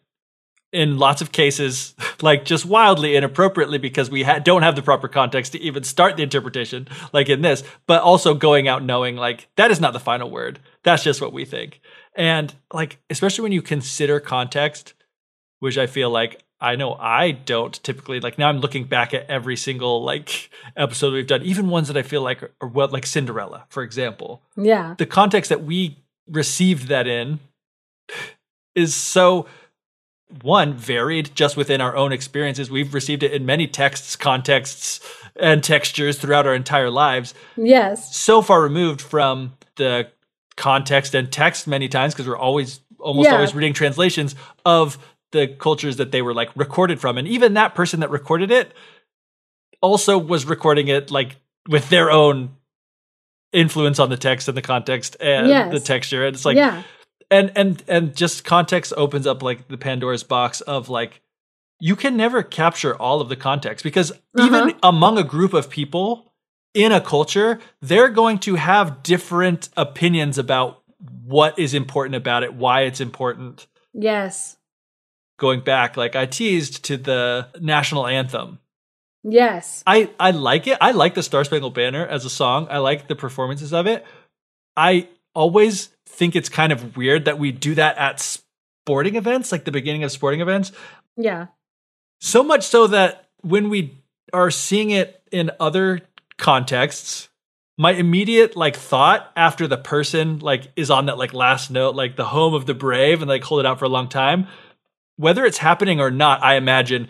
in lots of cases, like just wildly inappropriately because we ha- don't have the proper context to even start the interpretation, like in this, but also going out knowing like that is not the final word. That's just what we think. And like, especially when you consider context, which I feel like I know I don't typically like now I'm looking back at every single like episode we've done, even ones that I feel like are, are well, like Cinderella, for example Yeah. the context that we received that in is so one varied just within our own experiences we've received it in many texts contexts and textures throughout our entire lives Yes. so far removed from the context and text many times because we're always almost Yeah. always reading translations of the cultures that they were like recorded from and even that person that recorded it also was recording it like with their own influence on the text and the context and Yes. the texture and it's like yeah. And and and just context opens up like the pandora's box of like you can never capture all of the context because even Uh-huh. among a group of people in a culture they're going to have different opinions about what is important about it why it's important Yes. going back like i teased to the national anthem Yes. I I like it. I like the Star Spangled Banner as a song. I like the performances of it. I always think it's kind of weird that we do that at sporting events, like the beginning of sporting events. Yeah. So much so that when we are seeing it in other contexts, my immediate like thought after the person like is on that like last note, like the home of the brave, and like hold it out for a long time, whether it's happening or not, I imagine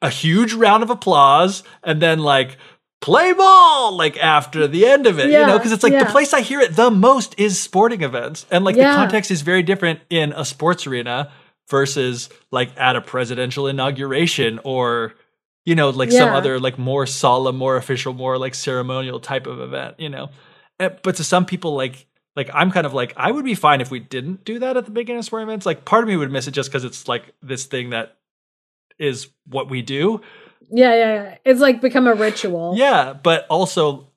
a huge round of applause and then like play ball like after the end of it you know because it's like yeah. the place i hear it the most is sporting events and like Yeah. the context is very different in a sports arena versus like at a presidential inauguration or you know like some other like more solemn more official more like ceremonial type of event you know Eh, but to some people like like i'm kind of like i would be fine if we didn't do that at the beginning of sporting events like part of me would miss it just because it's like this thing that is what we do Yeah. Yeah. Yeah. It's like become a ritual. yeah but also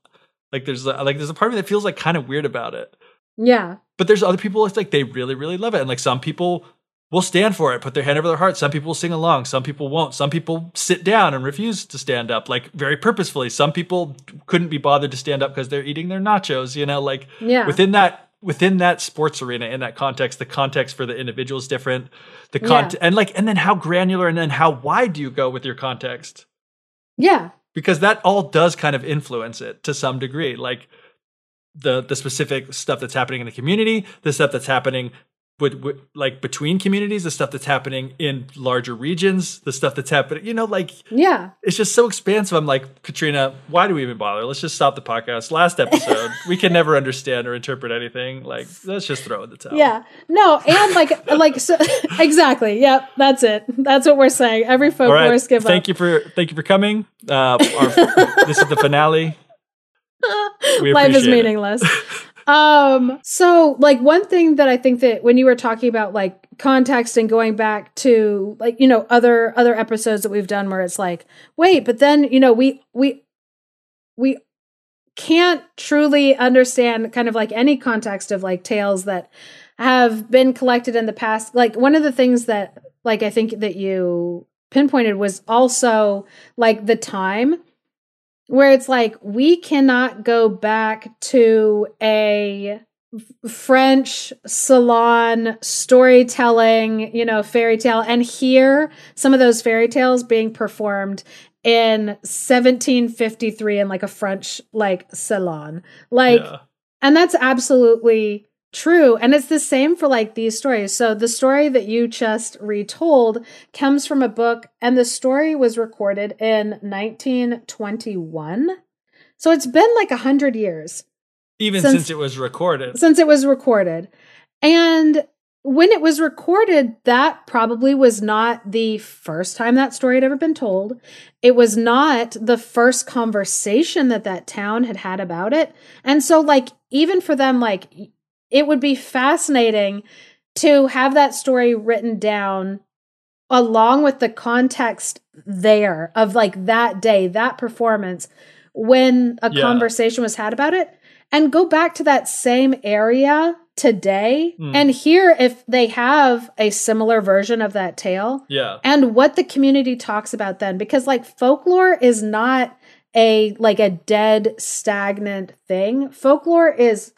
like there's a, like there's a part of me that feels like kind of weird about it Yeah. but there's other people it's like they really really love it and like some people will stand for it put their hand over their heart some people will sing along some people won't some people sit down and refuse to stand up like very purposefully some people couldn't be bothered to stand up because they're eating their nachos you know like Yeah. within that within that sports arena in that context the context for the individual is different the con Yeah. and like and then how granular and then how wide do you go with your context Yeah. because that all does kind of influence it to some degree like the the specific stuff that's happening in the community the stuff that's happening with, with like between communities the stuff that's happening in larger regions the stuff that's happening you know like Yeah. it's just so expansive i'm like katrina why do we even bother let's just stop the podcast last episode we can never understand or interpret anything like let's just throw in the towel Yeah. No, and like like so exactly. Yep, that's it. That's what we're saying. Every all right folklorist give thank up. you for thank you for coming uh our, this is the finale we Life is it. meaningless. Um so like one thing that I think that when you were talking about like context and going back to like you know other other episodes that we've done where it's like wait, but then you know we we we can't truly understand kind of like any context of like tales that have been collected in the past. Like one of the things that like I think that you pinpointed was also like the time where it's like we cannot go back to a French salon storytelling, you know, fairy tale and hear some of those fairy tales being performed in 1753 in like a French like salon. Like Yeah. and that's absolutely true. And it's the same for like these stories. So the story that you just retold comes from a book, and the story was recorded in 1921. So it's been like a hundred years Even Since- since, it was recorded. since it was recorded. And when it was recorded, that probably was not the first time that story had ever been told. It was not the first conversation that that town had had about it. And so, like, even for them, like, it would be fascinating to have that story written down along with the context there of like that day, that performance, when a Yeah. conversation was had about it, and go back to that same area today Hmm. and hear if they have a similar version of that tale Yeah. and what the community talks about then because like folklore is not a like a dead stagnant thing folklore is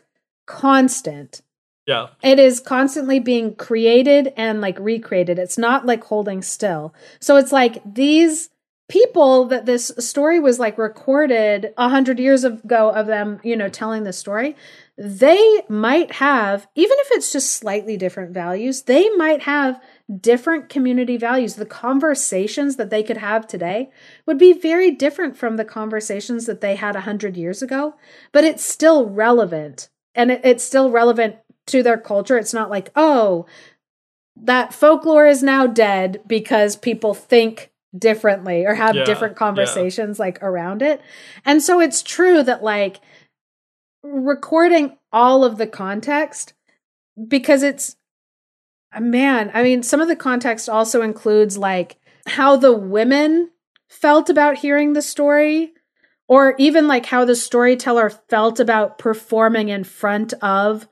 constant. Yeah. it is constantly being created and like recreated. It's not like holding still. So it's like these people that this story was like recorded a hundred years ago of them you know telling the story they might have even if it's just slightly different values they might have different community values. The conversations that they could have today would be very different from the conversations that they had a hundred years ago but it's still relevant and it, it's still relevant to their culture. It's not like, oh, that folklore is now dead because people think differently or have Yeah, different yeah. conversations like around it. And so it's true that like recording all of the context because it's a man, I mean, some of the context also includes like how the women felt about hearing the story or even like how the storyteller felt about performing in front of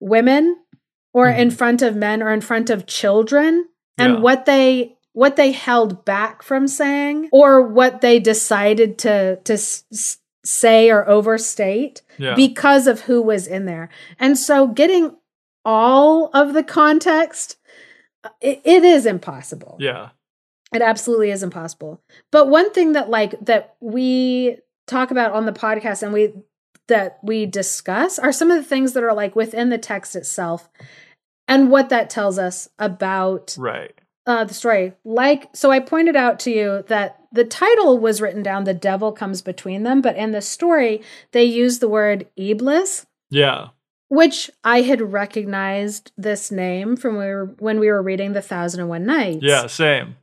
women or in Mhm. front of men or in front of children and Yeah. what they what they held back from saying or what they decided to to s- s- say or overstate Yeah. because of who was in there. And so getting all of the context it, it is impossible. yeah. It absolutely is impossible. But one thing that like that we talk about on the podcast and we that we discuss are some of the things that are like within the text itself and what that tells us about Right. uh, the story. Like, so I pointed out to you that the title was written down, "The Devil Comes Between Them," but in the story they use the word Iblis, Yeah. which I had recognized this name from we were, when we were reading the Thousand and One Nights. Yeah. Same.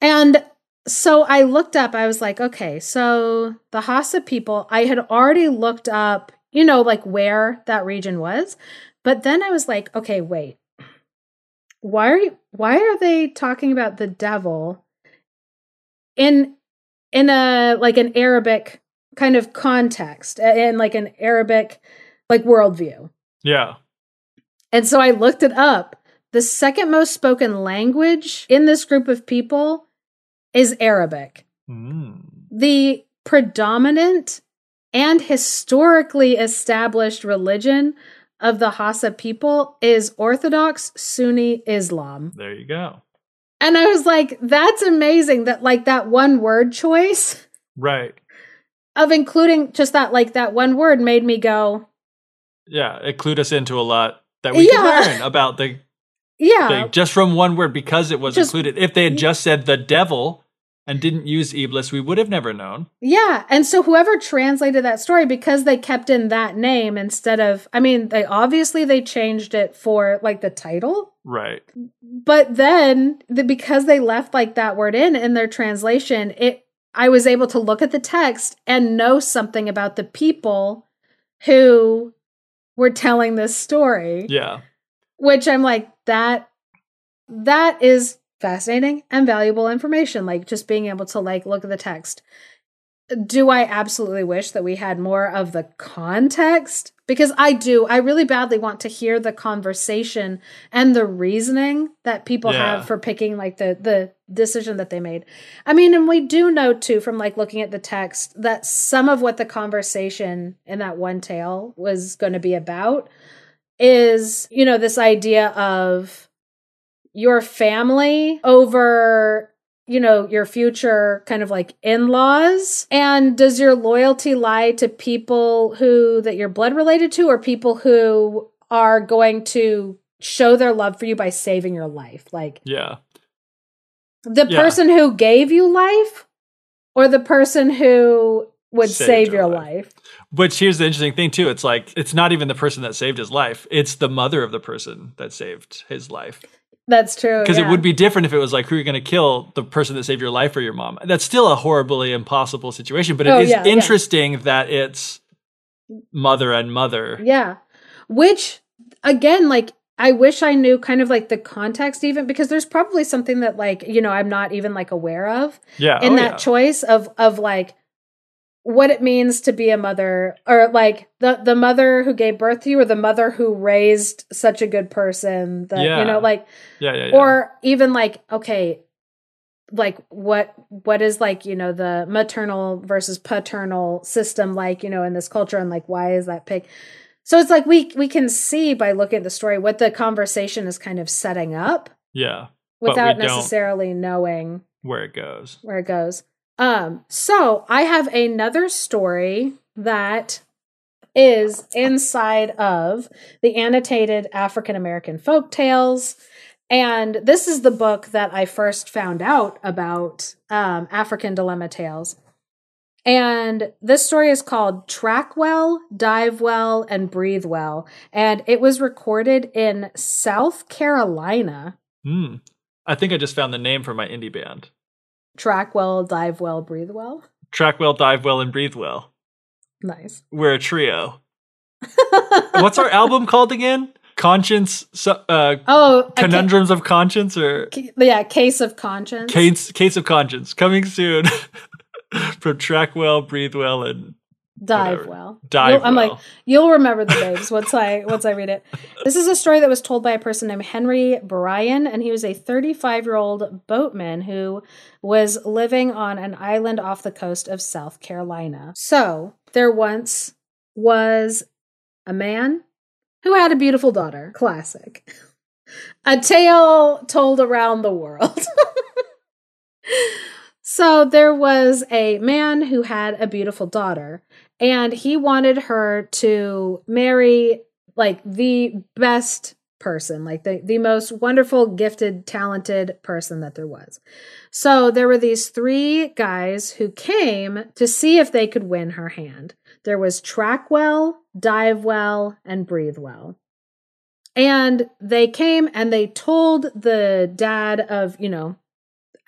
And so I looked up, I was like, okay, so the Hausa people, I had already looked up, you know, like where that region was. But then I was like, okay, wait. Why are you why are they talking about the devil in in a like an Arabic kind of context in like an Arabic like worldview? Yeah. And so I looked it up. The second most spoken language in this group of people is Arabic. Mm. The predominant and historically established religion of the Hausa people is Orthodox Sunni Islam. There you go. And I was like, that's amazing that, like, that one word choice Right. of including just that, like, that one word made me go, Yeah. It clued us into a lot that we Yeah. could learn about the yeah. thing just from one word because it was Just- included. If they had just said the devil and didn't use Iblis, we would have never known. Yeah. And so whoever translated that story, because they kept in that name instead of, I mean, they obviously they changed it for like the title, Right. but then the, because they left like that word in in their translation, it, I was able to look at the text and know something about the people who were telling this story, Yeah. Which I'm like, that, that is fascinating and valuable information. Like just being able to like look at the text. Do I absolutely wish that we had more of the context? Because I do. I really badly want to hear the conversation and the reasoning that people Yeah. have for picking like the the decision that they made. I mean, and we do know too from like looking at the text that some of what the conversation in that one tale was going to be about is, you know, this idea of your family over you know, your future kind of like in laws? And does your loyalty lie to people who that you're blood related to or people who are going to show their love for you by saving your life? Like, yeah. The Yeah. person who gave you life or the person who would Saved save your your life. life? But here's the interesting thing too. It's like it's not even the person that saved his life. It's the mother of the person that saved his life. That's true. Because yeah. it would be different if it was like who are you're going to kill the person that saved your life or your mom. That's still a horribly impossible situation. But it oh, is Oh, yeah, yeah. interesting that it's mother and mother. Yeah. Which again, like I wish I knew kind of like the context even because there's probably something that like, you know, I'm not even like aware of Yeah. in oh, that yeah. choice of of like what it means to be a mother or like the the mother who gave birth to you or the mother who raised such a good person that Yeah. you know like yeah, yeah, yeah. or even like okay like what what is like you know the maternal versus paternal system like you know in this culture and like why is that pick so it's like we we can see by looking at the story what the conversation is kind of setting up yeah. Without necessarily knowing Where it goes. where it goes um so i have another story that is inside of the annotated african american folk tales and this is the book that i first found out about um, african dilemma tales and this story is called track well dive well and breathe well and it was recorded in south carolina Hmm. I think I just found the name for my indie band. Track well dive well breathe well Track well, dive well, and breathe well. nice We're a trio. What's our album called again? Conscience, uh, Oh, a ca- Conundrums of Conscience, or ca- yeah, case of conscience. Case Case of Conscience coming soon from Track Well, Breathe Well, and Dive whatever. well. Dive You'll- I'm Well. like, you'll remember the names once I once I read it. This is a story that was told by a person named Henry Bryan, and he was a 35 year old boatman who was living on an island off the coast of South Carolina. So there once was a man who had a beautiful daughter. Classic. A tale told around the world. so there was a man who had a beautiful daughter, and he wanted her to marry like the best person, like the, the most wonderful, gifted, talented person that there was. So there were these three guys who came to see if they could win her hand. There was track well, dive well, and breathe well. And they came and they told the dad of, you know,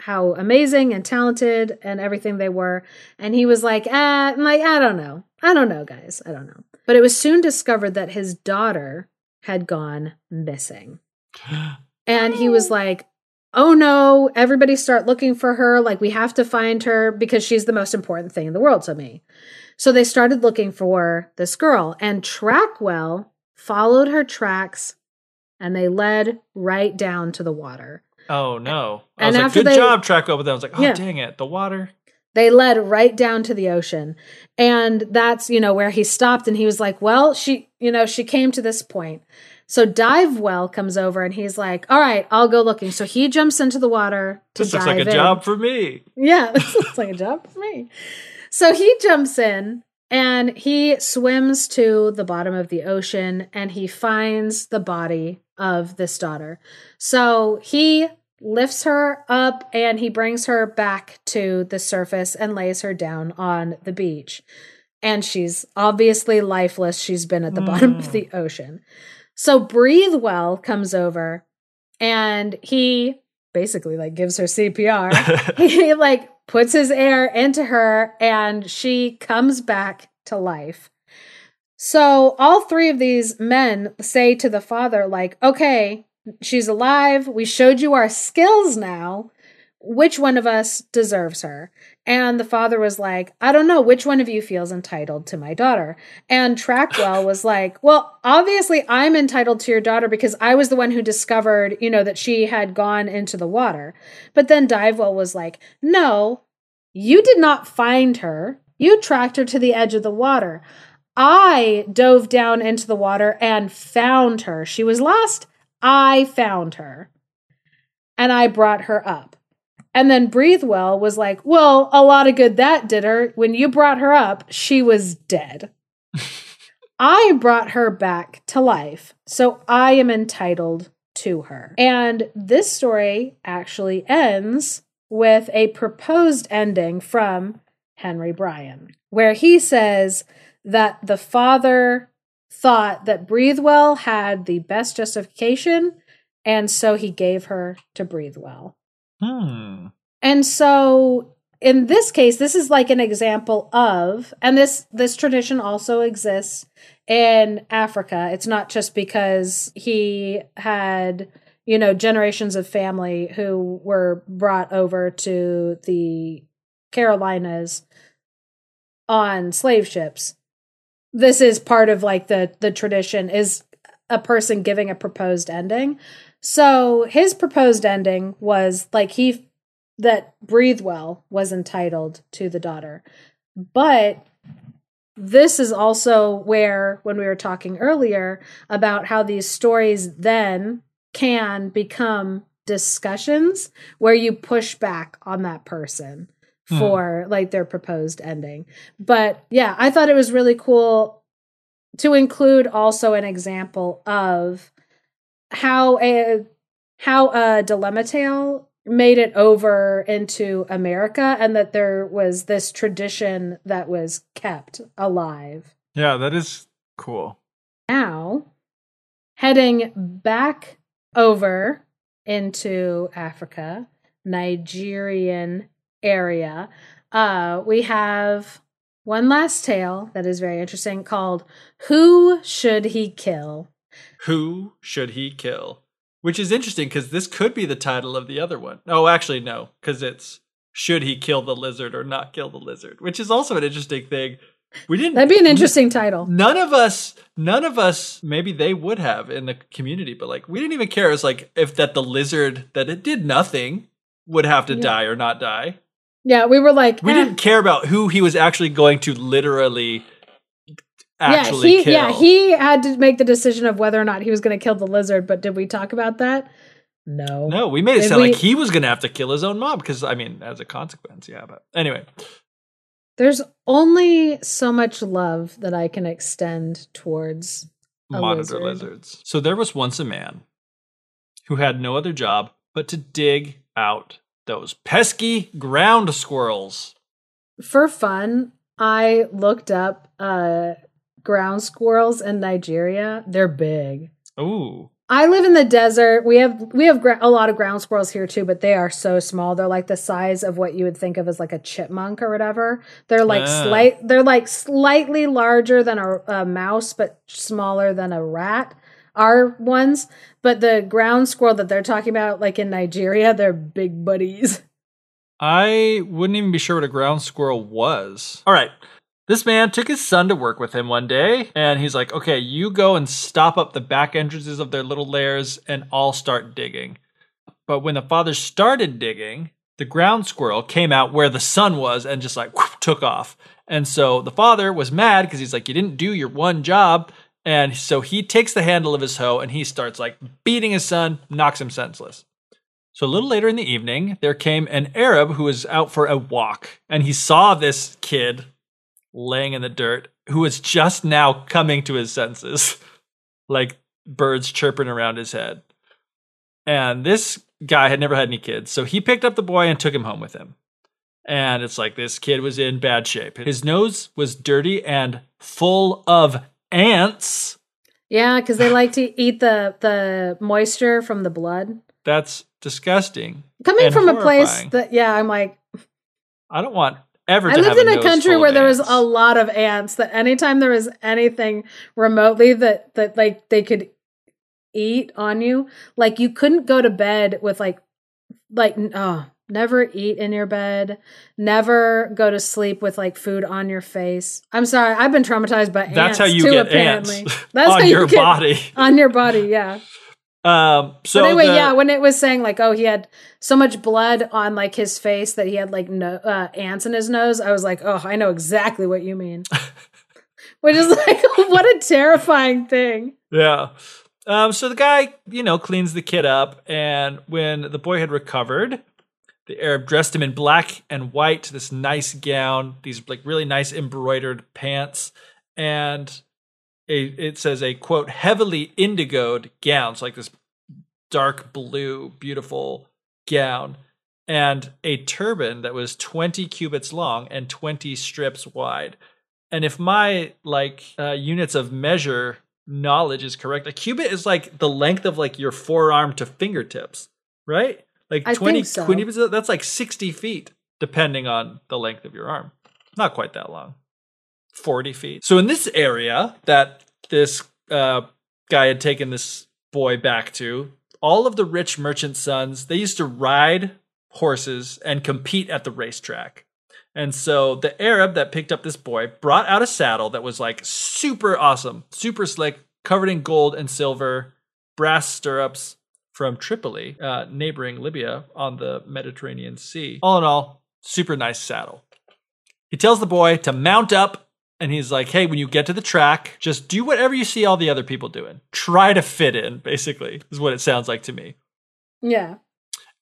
how amazing and talented and everything they were. And he was like, ah, I'm like, I don't know. I don't know, guys. I don't know. But it was soon discovered that his daughter had gone missing. And he was like, oh no, everybody start looking for her. Like, we have to find her because she's the most important thing in the world to me. So they started looking for this girl, and Trackwell followed her tracks and they led right down to the water. Oh no! I And was like, "Good they- job, Track Well," but then I was like, "Oh Yeah. dang it, the water." They led right down to the ocean. And that's, you know, where he stopped and he was like, well, she, you know, she came to this point. So Dive Well comes over and he's like, all right, I'll go looking. So he jumps into the water to This looks like a in. job for me. Yeah, this looks like a job for me. So he jumps in and he swims to the bottom of the ocean and he finds the body of this daughter. So he lifts her up and he brings her back to the surface and lays her down on the beach. And she's obviously lifeless. She's been at the bottom of Mm. the ocean. So Breathe Well comes over and he basically like gives her CPR he like puts his air into her and she comes back to life. So all three of these men say to the father like, "Okay, she's alive. We showed you our skills now. Which one of us deserves her?" And the father was like, "I don't know which one of you feels entitled to my daughter." And Trackwell was like, "Well, obviously I'm entitled to your daughter because I was the one who discovered, you know, that she had gone into the water." But then Divewell was like, No, you did not find her. You tracked her to the edge of the water. I dove down into the water and found her. She was lost. I found her. And I brought her up. And then Breathewell was like, Well, a lot of good that did her. When you brought her up, she was dead. I brought her back to life, so I am entitled to her. And this story actually ends with a proposed ending from Henry Bryan, where he says that the father thought that Breathewell had the best justification, and so he gave her to Breathewell. Hmm. And so in this case, this is like an example of, and this this tradition also exists in Africa. It's not just because he had, you know, generations of family who were brought over to the Carolinas on slave ships. This is part of like the the tradition is a person giving a proposed ending. So his proposed ending was like he that Breathewell was entitled to the daughter. But this is also where, when we were talking earlier about how these stories then can become discussions where you push back on that person hmm. for like their proposed ending. But yeah, I thought it was really cool to include also an example of how a how a dilemma tale made it over into America and that there was this tradition that was kept alive. Yeah, that is cool. Now, heading back over into Africa, Nigerian area, uh, we have one last tale that is very interesting called Who Should He Kill? Who Should He Kill? Which is interesting because this could be the title of the other one. Oh, actually, no, because it's should he kill the lizard or not kill the lizard, which is also an interesting thing. We didn't. That'd be an interesting title. None of us, none of us, maybe they would have in the community, but like we didn't even care. It's like if that the lizard that it did nothing would have to yeah. die or not die. Yeah, we were like, we eh. didn't care about who he was actually going to literally actually yeah, he, kill. Yeah, he had to make the decision of whether or not he was going to kill the lizard. But did we talk about that? No. No, we made it did sound we, like he was going to have to kill his own mom because, I mean, as a consequence, yeah. But anyway. There's only so much love that I can extend towards monitor lizard. lizards. So there was once a man who had no other job but to dig out those pesky ground squirrels. For fun, I looked up uh ground squirrels in Nigeria, they're big. Ooh. I live in the desert. We have we have gra- a lot of ground squirrels here too, but they are so small. They're like the size of what you would think of as like a chipmunk or whatever. They're like ah. slight. They're like slightly larger than a, a mouse, but smaller than a rat. Our ones, but the ground squirrel that they're talking about, like in Nigeria, they're big buddies. I wouldn't even be sure what a ground squirrel was. All right. This man took his son to work with him one day, and he's like, okay, you go and stop up the back entrances of their little lairs, and I'll start digging. But when the father started digging, the ground squirrel came out where the son was and just like took off. And so the father was mad because he's like, you didn't do your one job. And so he takes the handle of his hoe and he starts like beating his son, knocks him senseless. So a little later in the evening, there came an Arab who was out for a walk, and he saw this kid laying in the dirt who was just now coming to his senses, like birds chirping around his head. And this guy had never had any kids, so he picked up the boy and took him home with him. And it's like this kid was in bad shape. His nose was dirty and full of ants. Yeah, because they like to eat the the moisture from the blood. That's disgusting. Coming from horrifying. a place that, yeah, I'm like, I don't want ever. I lived in a, a country where there was a lot of ants. That anytime there was anything remotely that that like they could eat on you, like you couldn't go to bed with like like oh never eat in your bed never go to sleep with like food on your face i'm sorry i've been traumatized by that's ants how you too, get apparently ants that's on how your body on your body yeah um, so but anyway, the, yeah, when it was saying like, oh, he had so much blood on like his face that he had like no uh, ants in his nose, I was like, oh, I know exactly what you mean. Which is like, what a terrifying thing. Yeah. Um, so the guy, you know, cleans the kid up, and when the boy had recovered, The Arab dressed him in black and white, this nice gown, these like really nice embroidered pants, and a, it says a quote heavily indigoed gown, so like this dark blue, beautiful gown, and a turban that was 20 cubits long and 20 strips wide. And if my like uh, units of measure knowledge is correct, a cubit is like the length of like your forearm to fingertips, right? Like I 20, think so. 20 that's like 60 feet, depending on the length of your arm. Not quite that long. 40 feet. So in this area that this uh, guy had taken this boy back to, all of the rich merchant sons, they used to ride horses and compete at the racetrack. And so the Arab that picked up this boy brought out a saddle that was like super awesome, super slick, covered in gold and silver, brass stirrups from Tripoli, uh, neighboring Libya on the Mediterranean Sea. All in all, super nice saddle. He tells the boy to mount up and he's like, hey, when you get to the track, just do whatever you see all the other people doing. Try to fit in, basically, is what it sounds like to me. Yeah.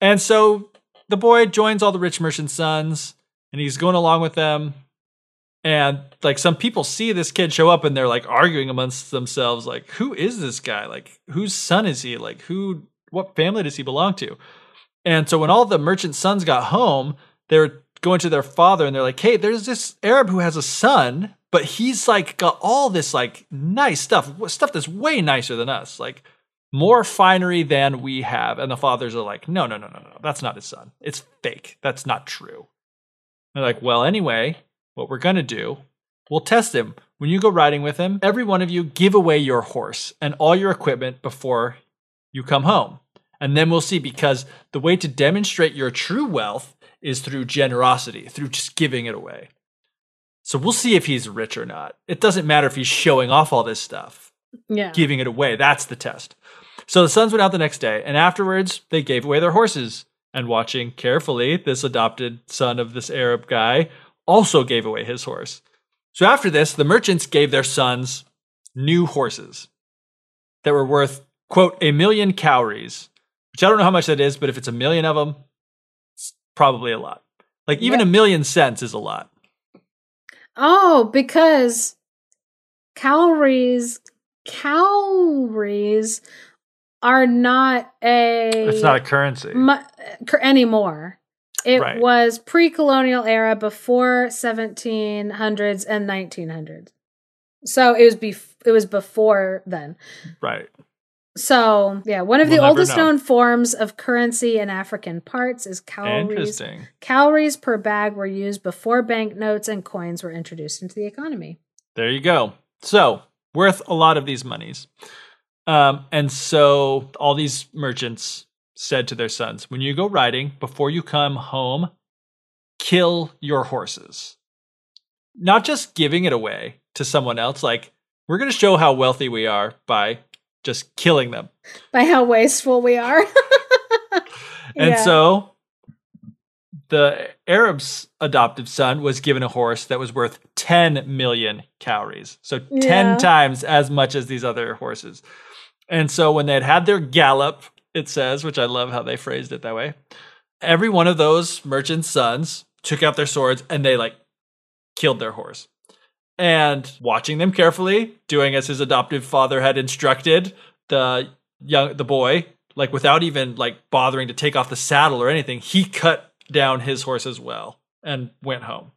And so the boy joins all the rich merchant sons and he's going along with them. And like some people see this kid show up and they're like arguing amongst themselves, like, who is this guy? Like, whose son is he? Like, who, what family does he belong to? And so when all the merchant sons got home, they were going to their father and they're like, hey, there's this Arab who has a son, but he's like got all this like nice stuff, stuff that's way nicer than us. Like, more finery than we have. And the fathers are like, no, no, no, no, no, that's not his son. It's fake. That's not true. They're like, well, anyway, what we're going to do, we'll test him. When you go riding with him, every one of you give away your horse and all your equipment before you come home. And then we'll see because the way to demonstrate your true wealth is through generosity, through just giving it away. So we'll see if he's rich or not. It doesn't matter if he's showing off all this stuff, Yeah. giving it away. That's the test. So the sons went out the next day, and afterwards they gave away their horses. And watching carefully, this adopted son of this Arab guy also gave away his horse. So after this, the merchants gave their sons new horses that were worth, quote, a million cowries, which I don't know how much that is, but if it's a million of them, it's probably a lot. Like even Yep. a million cents is a lot. Oh, because cowries cowries are not a It's not a currency. mu- cur- anymore. It Right. was pre-colonial era before 1700s and 1900s. So it was bef- it was before then. right. So, yeah, one of We'll the oldest know. known forms of currency in African parts is cowries. Cowries per bag were used before banknotes and coins were introduced into the economy. There you go. So worth a lot of these monies. Um, and so all these merchants said to their sons, when you go riding, before you come home, kill your horses. Not just giving it away to someone else, like, we're going to show how wealthy we are by just killing them. By how wasteful we are. And Yeah. so the Arab's adoptive son was given a horse that was worth 10 million cowries. So 10 Yeah. times as much as these other horses. And so when they had had their gallop, it says, which I love how they phrased it that way, every one of those merchants' sons took out their swords and they like killed their horse. And watching them carefully, doing as his adoptive father had instructed, the young the boy, like without even like bothering to take off the saddle or anything, he cut down his horse as well and went home.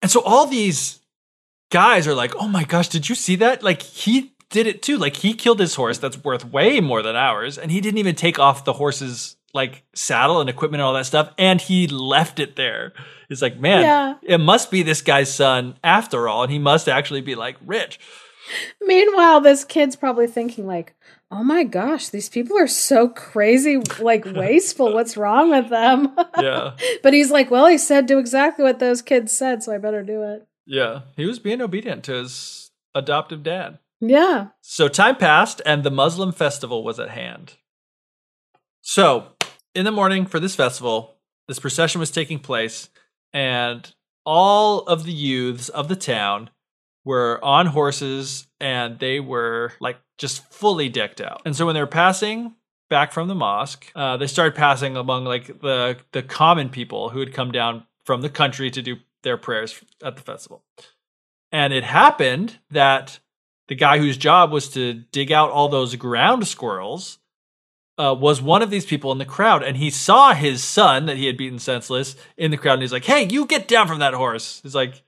And so all these guys are like, "Oh my gosh, did you see that? Like he did it too. Like he killed his horse that's worth way more than ours and he didn't even take off the horse's like saddle and equipment and all that stuff and he left it there." It's like, "Man, Yeah. it must be this guy's son after all and he must actually be like rich." Meanwhile, this kid's probably thinking like, "Oh my gosh, these people are so crazy, like wasteful. What's wrong with them?" Yeah. but he's like, "Well, he said do exactly what those kids said, so I better do it." Yeah. He was being obedient to his adoptive dad. Yeah. So time passed and the Muslim festival was at hand. So, in the morning for this festival, this procession was taking place, and all of the youths of the town were on horses and they were like just fully decked out. And so when they were passing back from the mosque, uh, they started passing among like the the common people who had come down from the country to do their prayers at the festival. And it happened that the guy whose job was to dig out all those ground squirrels uh, was one of these people in the crowd, and he saw his son that he had beaten senseless in the crowd, and he's like, "Hey, you get down from that horse!" He's like,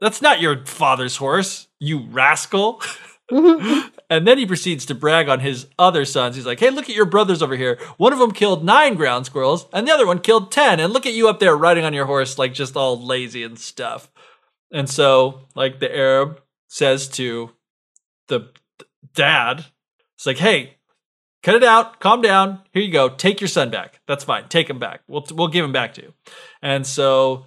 "That's not your father's horse, you rascal!" and then he proceeds to brag on his other sons. He's like, "Hey, look at your brothers over here. One of them killed nine ground squirrels, and the other one killed ten. And look at you up there riding on your horse, like just all lazy and stuff." And so, like the Arab says to the dad, it's like, "Hey, cut it out, calm down. Here you go. Take your son back. That's fine. Take him back. We'll we'll give him back to you." And so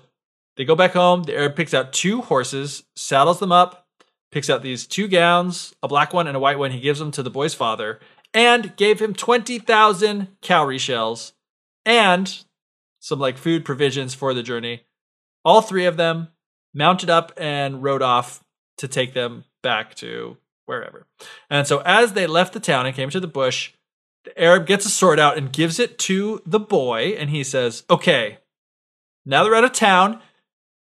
they go back home. The Arab picks out two horses, saddles them up, picks out these two gowns, a black one and a white one. He gives them to the boy's father and gave him 20,000 cowrie shells and some like food provisions for the journey. All three of them mounted up and rode off to take them back to wherever. And so as they left the town and came to the bush, the Arab gets a sword out and gives it to the boy and he says, "Okay, now they're out of town,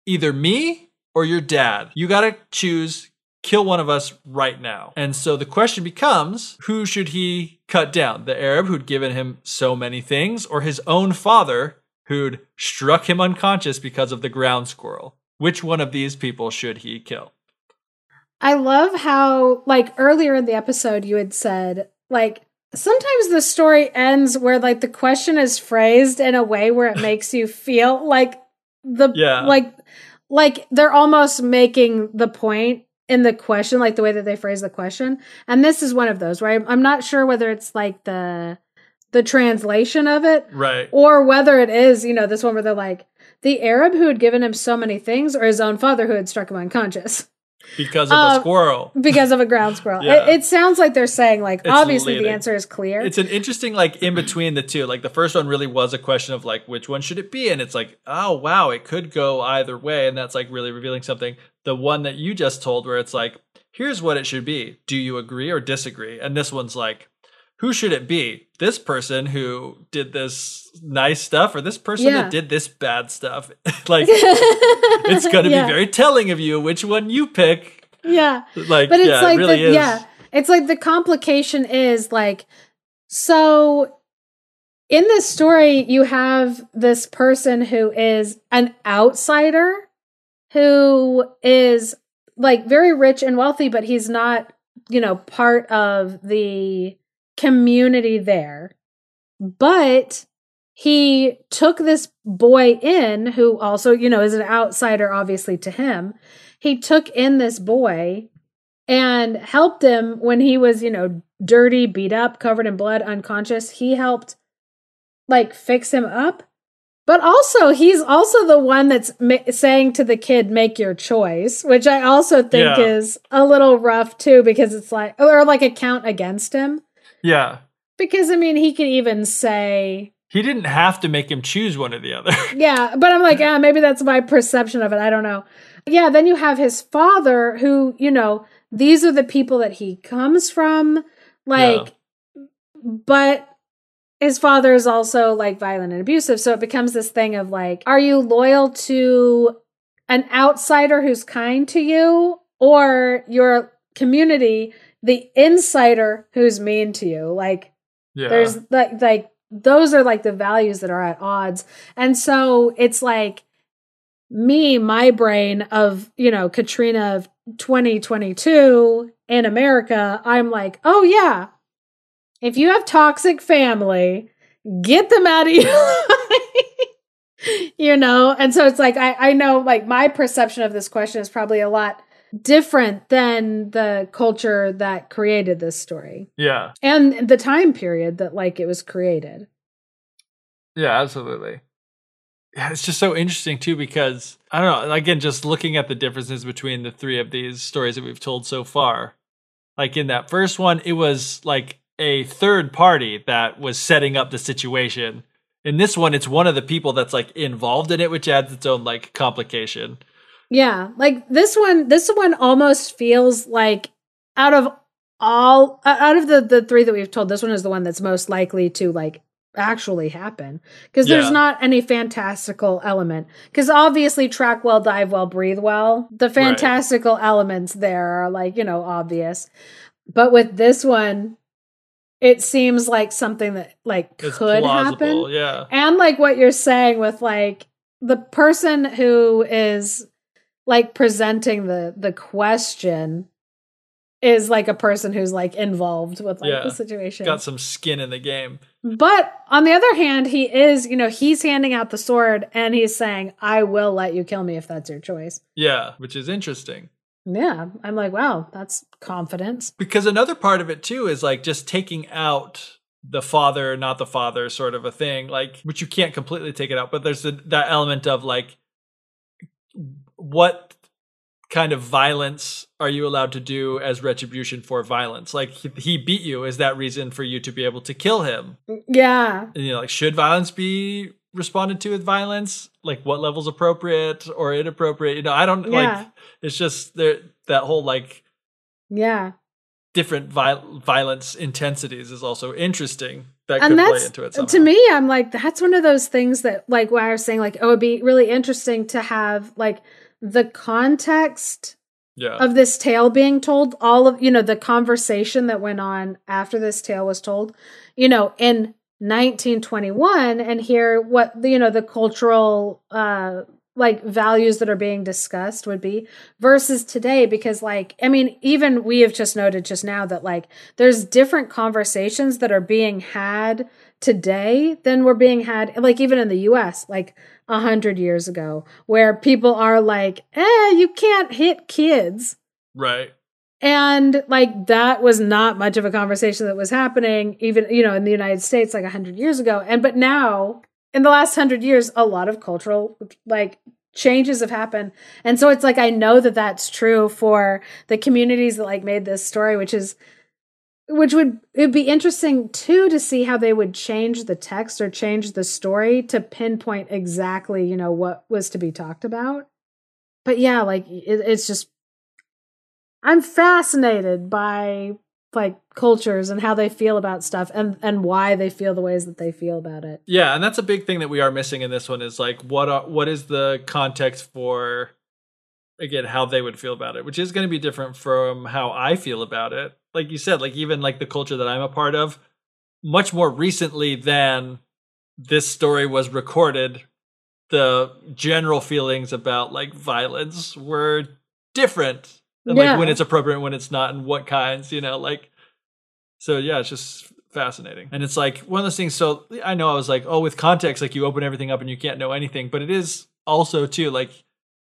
either me or your dad. You got to choose kill one of us right now. And so the question becomes who should he cut down? The Arab who'd given him so many things, or his own father who'd struck him unconscious because of the ground squirrel? Which one of these people should he kill? I love how, like, earlier in the episode, you had said, like, sometimes the story ends where, like, the question is phrased in a way where it makes you feel like the, Yeah. like, like they're almost making the point in the question, like the way that they phrase the question. And this is one of those, right? I'm not sure whether it's like the the translation of it Right. or whether it is, you know, this one where they're like the Arab who had given him so many things, or his own father who had struck him unconscious Because of Uh, a squirrel. because of a ground squirrel. Yeah. It, it sounds like they're saying, like, It's obviously the answer is clear. It's an interesting like in between the two. Like the first one really was a question of like which one should it be, and it's like oh wow, it could go either way, and that's like really revealing something. The one that you just told, where it's like here's what it should be. Do you agree or disagree? And this one's like who should it be? This person who did this nice stuff, or this person Yeah. that did this bad stuff? like it's going to Yeah. be very telling of you which one you pick. yeah. Like, but it's yeah, like it really the, is. yeah it's like the complication is like so in this story you have this person who is an outsider who is like very rich and wealthy but he's not you know part of the community there but he took this boy in who also you know is an outsider obviously to him he took in this boy and helped him when he was, you know, dirty, beat up, covered in blood, unconscious. He helped like fix him up. But also, he's also the one that's ma- saying to the kid, make your choice, which I also think Yeah. is a little rough too, because it's like, or like a count against him. Yeah. Because I mean, he could even say, He didn't have to make him choose one or the other. yeah, but I'm like, ah, maybe that's my perception of it. I don't know. Yeah, then you have his father who, you know, these are the people that he comes from. Like, but his father is also like violent and abusive. So it becomes this thing of like, are you loyal to an outsider who's kind to you or your community, the insider who's mean to you? Like, yeah. there's like like those are like the values that are at odds and so it's like me my brain of you know katrina of 2022 in america i'm like oh yeah if you have toxic family get them out of your life you know and so it's like i i know like my perception of this question is probably a lot different than the culture that created this story yeah. and the time period that like it was created. Yeah, absolutely. Yeah, it's just so interesting too because I don't know, again, just looking at the differences between the three of these stories that we've told so far. Like in that first one, it was like a third party that was setting up the situation. In this one, it's one of the people that's like involved in it, which adds its own like complication. Yeah, like this one this one almost feels like out of all out of the the three that we've told, this one is the one that's most likely to like actually happen. Because there's Yeah. not any fantastical element. Because obviously track well dive well breathe well the fantastical elements there are like you know obvious. But with this one it seems like something that like It's could plausible, happen yeah. and like what you're saying with like the person who is like presenting the the question is like a person who's like involved with like Yeah. the situation Got some skin in the game. but on the other hand, he is, you know, he's handing out the sword and he's saying, I will let you kill me if that's your choice. Yeah, which is interesting. Yeah. I'm like, wow, that's confidence. Because another part of it too is like just taking out the father, not the father sort of a thing, like which you can't completely take it out, but there's a, that element of like what kind of violence are you allowed to do as retribution for violence? Like he, beat you, is that reason for you to be able to kill him? Yeah. And, you know, like should violence be responded to with violence? Like what level's appropriate or inappropriate? You know, I don't Yeah. like. It's just there that whole like Yeah. different vi- violence intensities is also interesting. That and could play that's into it somehow. to me, I'm like, that's one of those things that, like, why I was saying, like, oh, it'd be really interesting to have, like, the context yeah, of this tale being told all of you know the conversation that went on after this tale was told you know in 1921 and hear what you know the cultural uh like values that are being discussed would be versus today because like i mean even we have just noted just now that like there's different conversations that are being had today than were being had like even in the us like a hundred years ago where people are like eh you can't hit kids right. and like that was not much of a conversation that was happening even you know in the united states like a 100 years ago and but now in the last 100 years a lot of cultural like changes have happened. And so it's like i know that that's true for the communities that like made this story which is which would it'd be interesting too to see how they would change the text or change the story to pinpoint exactly you know what was to be talked about. But yeah like it, it's just i'm fascinated by like cultures and how they feel about stuff and and why they feel the ways that they feel about it Yeah, and that's a big thing that we are missing in this one is like what are, what is the context for again how they would feel about it, which is going to be different from how I feel about it. Like you said, like even like the culture that I'm a part of, much more recently than this story was recorded, the general feelings about like violence were different. And Yeah. like when it's appropriate, and when it's not, and what kinds, you know, like so yeah, it's just fascinating. And it's like one of those things. So I know I was like, oh, with context, like you open everything up and you can't know anything. But it is also too like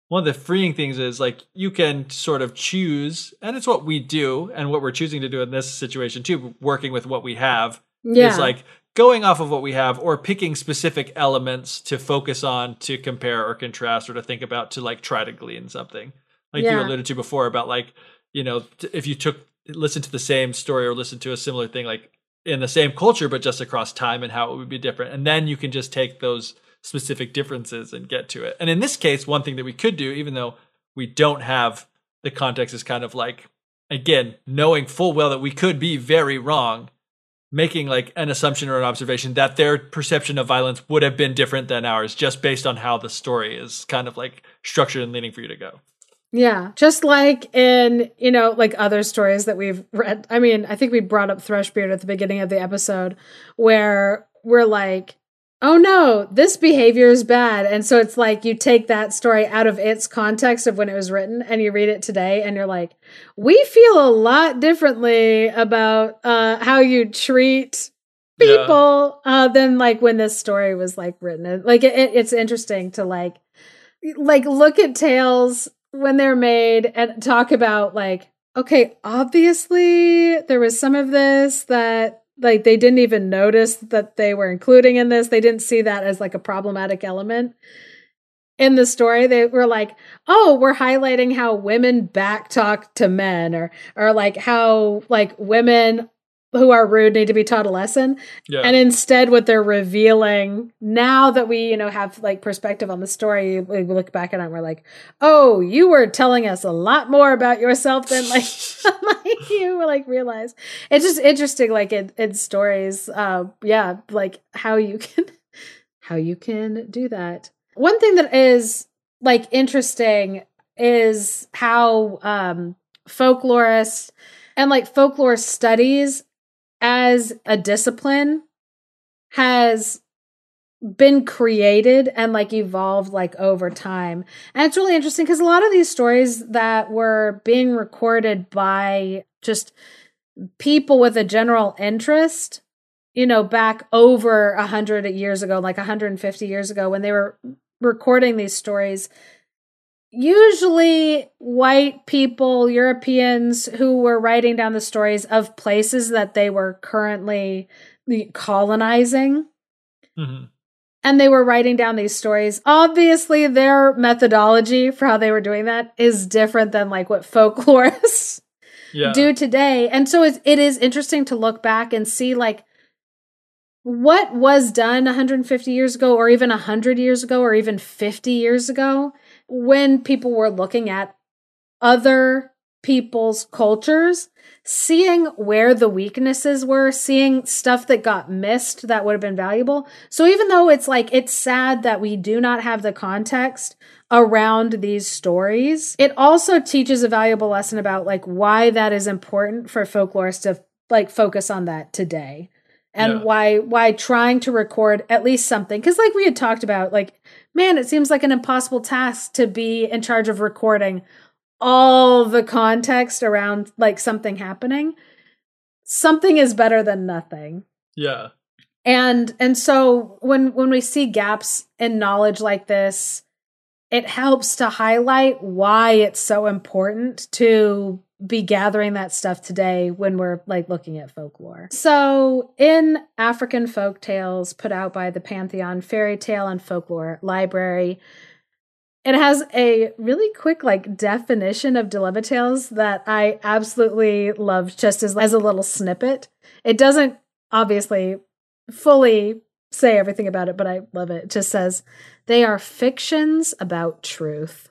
one of the freeing things is like you can sort of choose, and it's what we do and what we're choosing to do in this situation too, working with what we have yeah is like going off of what we have or picking specific elements to focus on to compare or contrast or to think about to like try to glean something like you alluded to before about like you know t- if you took listen to the same story or listen to a similar thing like in the same culture but just across time and how it would be different. And then you can just take those specific differences and get to it. And in this case one thing that we could do even though we don't have the context is kind of like again knowing full well that we could be very wrong making like an assumption or an observation that their perception of violence would have been different than ours just based on how the story is kind of like structured and leaning for you to go Yeah, just like in, you know, like other stories that we've read. I mean, I think we brought up Thrushbeard at the beginning of the episode where we're like, oh no, this behavior is bad. And so it's like you take that story out of its context of when it was written and you read it today and you're like, we feel a lot differently about uh, how you treat Yeah. people uh, than like when this story was like written. Like it, it, it's interesting to like like look at tales when they're made and talk about like okay obviously there was some of this that like they didn't even notice that they were including in this. They didn't see that as like a problematic element. In the story they were like oh we're highlighting how women backtalk to men or or like how like women who are rude need to be taught a lesson. Yeah. And instead what they're revealing now that we you know have like perspective on the story we look back at it and we're like oh you were telling us a lot more about yourself than like you like realize it's just interesting like in, in stories uh yeah like how you can how you can do that. One thing that is like interesting is how um folklorists and like folklore studies as a discipline has been created and like evolved like over time. And it's really interesting because a lot of these stories that were being recorded by just people with a general interest, you know, back over a hundred years ago, like 150 years ago, when they were recording these stories, usually white people, Europeans who were writing down the stories of places that they were currently colonizing. Mm-hmm. And they were writing down these stories. Obviously, their methodology for how they were doing that is different than like what folklorists yeah. do today. And so it's, it is interesting to look back and see like what was done 150 years ago, or even 100 years ago, or even 50 years ago when people were looking at other people's cultures, seeing where the weaknesses were, seeing stuff that got missed that would have been valuable. So even though it's like, it's sad that we do not have the context around these stories, it also teaches a valuable lesson about like why that is important for folklorists to like focus on that today and yeah. why why trying to record at least something because like we had talked about like man it seems like an impossible task to be in charge of recording all the context around like something happening. Something is better than nothing. Yeah. And and so when when we see gaps in knowledge like this it helps to highlight why it's so important to be gathering that stuff today when we're like looking at folklore. So, in African folk tales put out by the Pantheon Fairy Tale and Folklore Library, it has a really quick like definition of dilemma tales that I absolutely love just as as a little snippet. It doesn't obviously fully say everything about it, but I love it. It just says they are fictions about truth.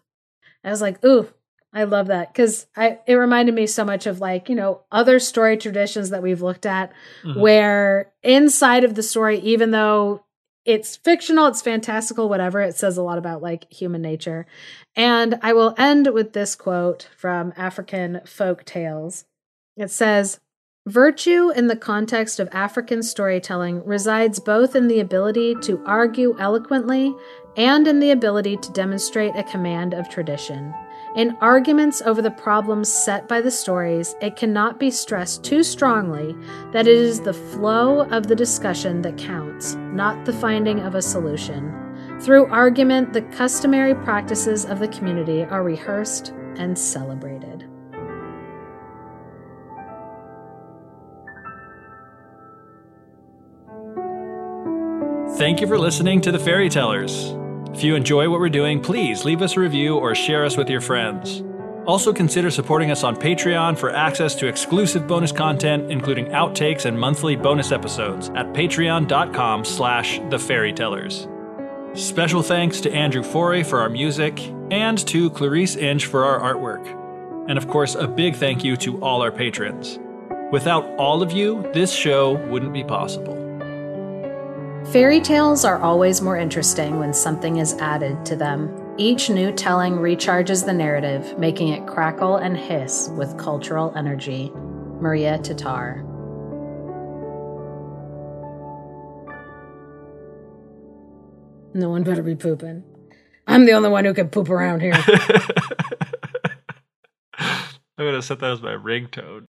I was like, ooh, I love that because I it reminded me so much of like you know other story traditions that we've looked at, mm-hmm. where inside of the story, even though it's fictional, it's fantastical, whatever, it says a lot about like human nature. And I will end with this quote from African folk tales. It says, Virtue in the context of African storytelling resides both in the ability to argue eloquently and in the ability to demonstrate a command of tradition. In arguments over the problems set by the stories, it cannot be stressed too strongly that it is the flow of the discussion that counts, not the finding of a solution. Through argument, the customary practices of the community are rehearsed and celebrated. Thank you for listening to the Fairy Tellers. If you enjoy what we're doing, please leave us a review or share us with your friends. Also consider supporting us on Patreon for access to exclusive bonus content, including outtakes and monthly bonus episodes at patreon.com slash thefairytellers. Special thanks to Andrew Forey for our music and to Clarice Inch for our artwork. And of course, a big thank you to all our patrons. Without all of you, this show wouldn't be possible. Fairy tales are always more interesting when something is added to them. Each new telling recharges the narrative, making it crackle and hiss with cultural energy. Maria Tatar. No one better be pooping. I'm the only one who can poop around here. I'm gonna set that as my ringtone.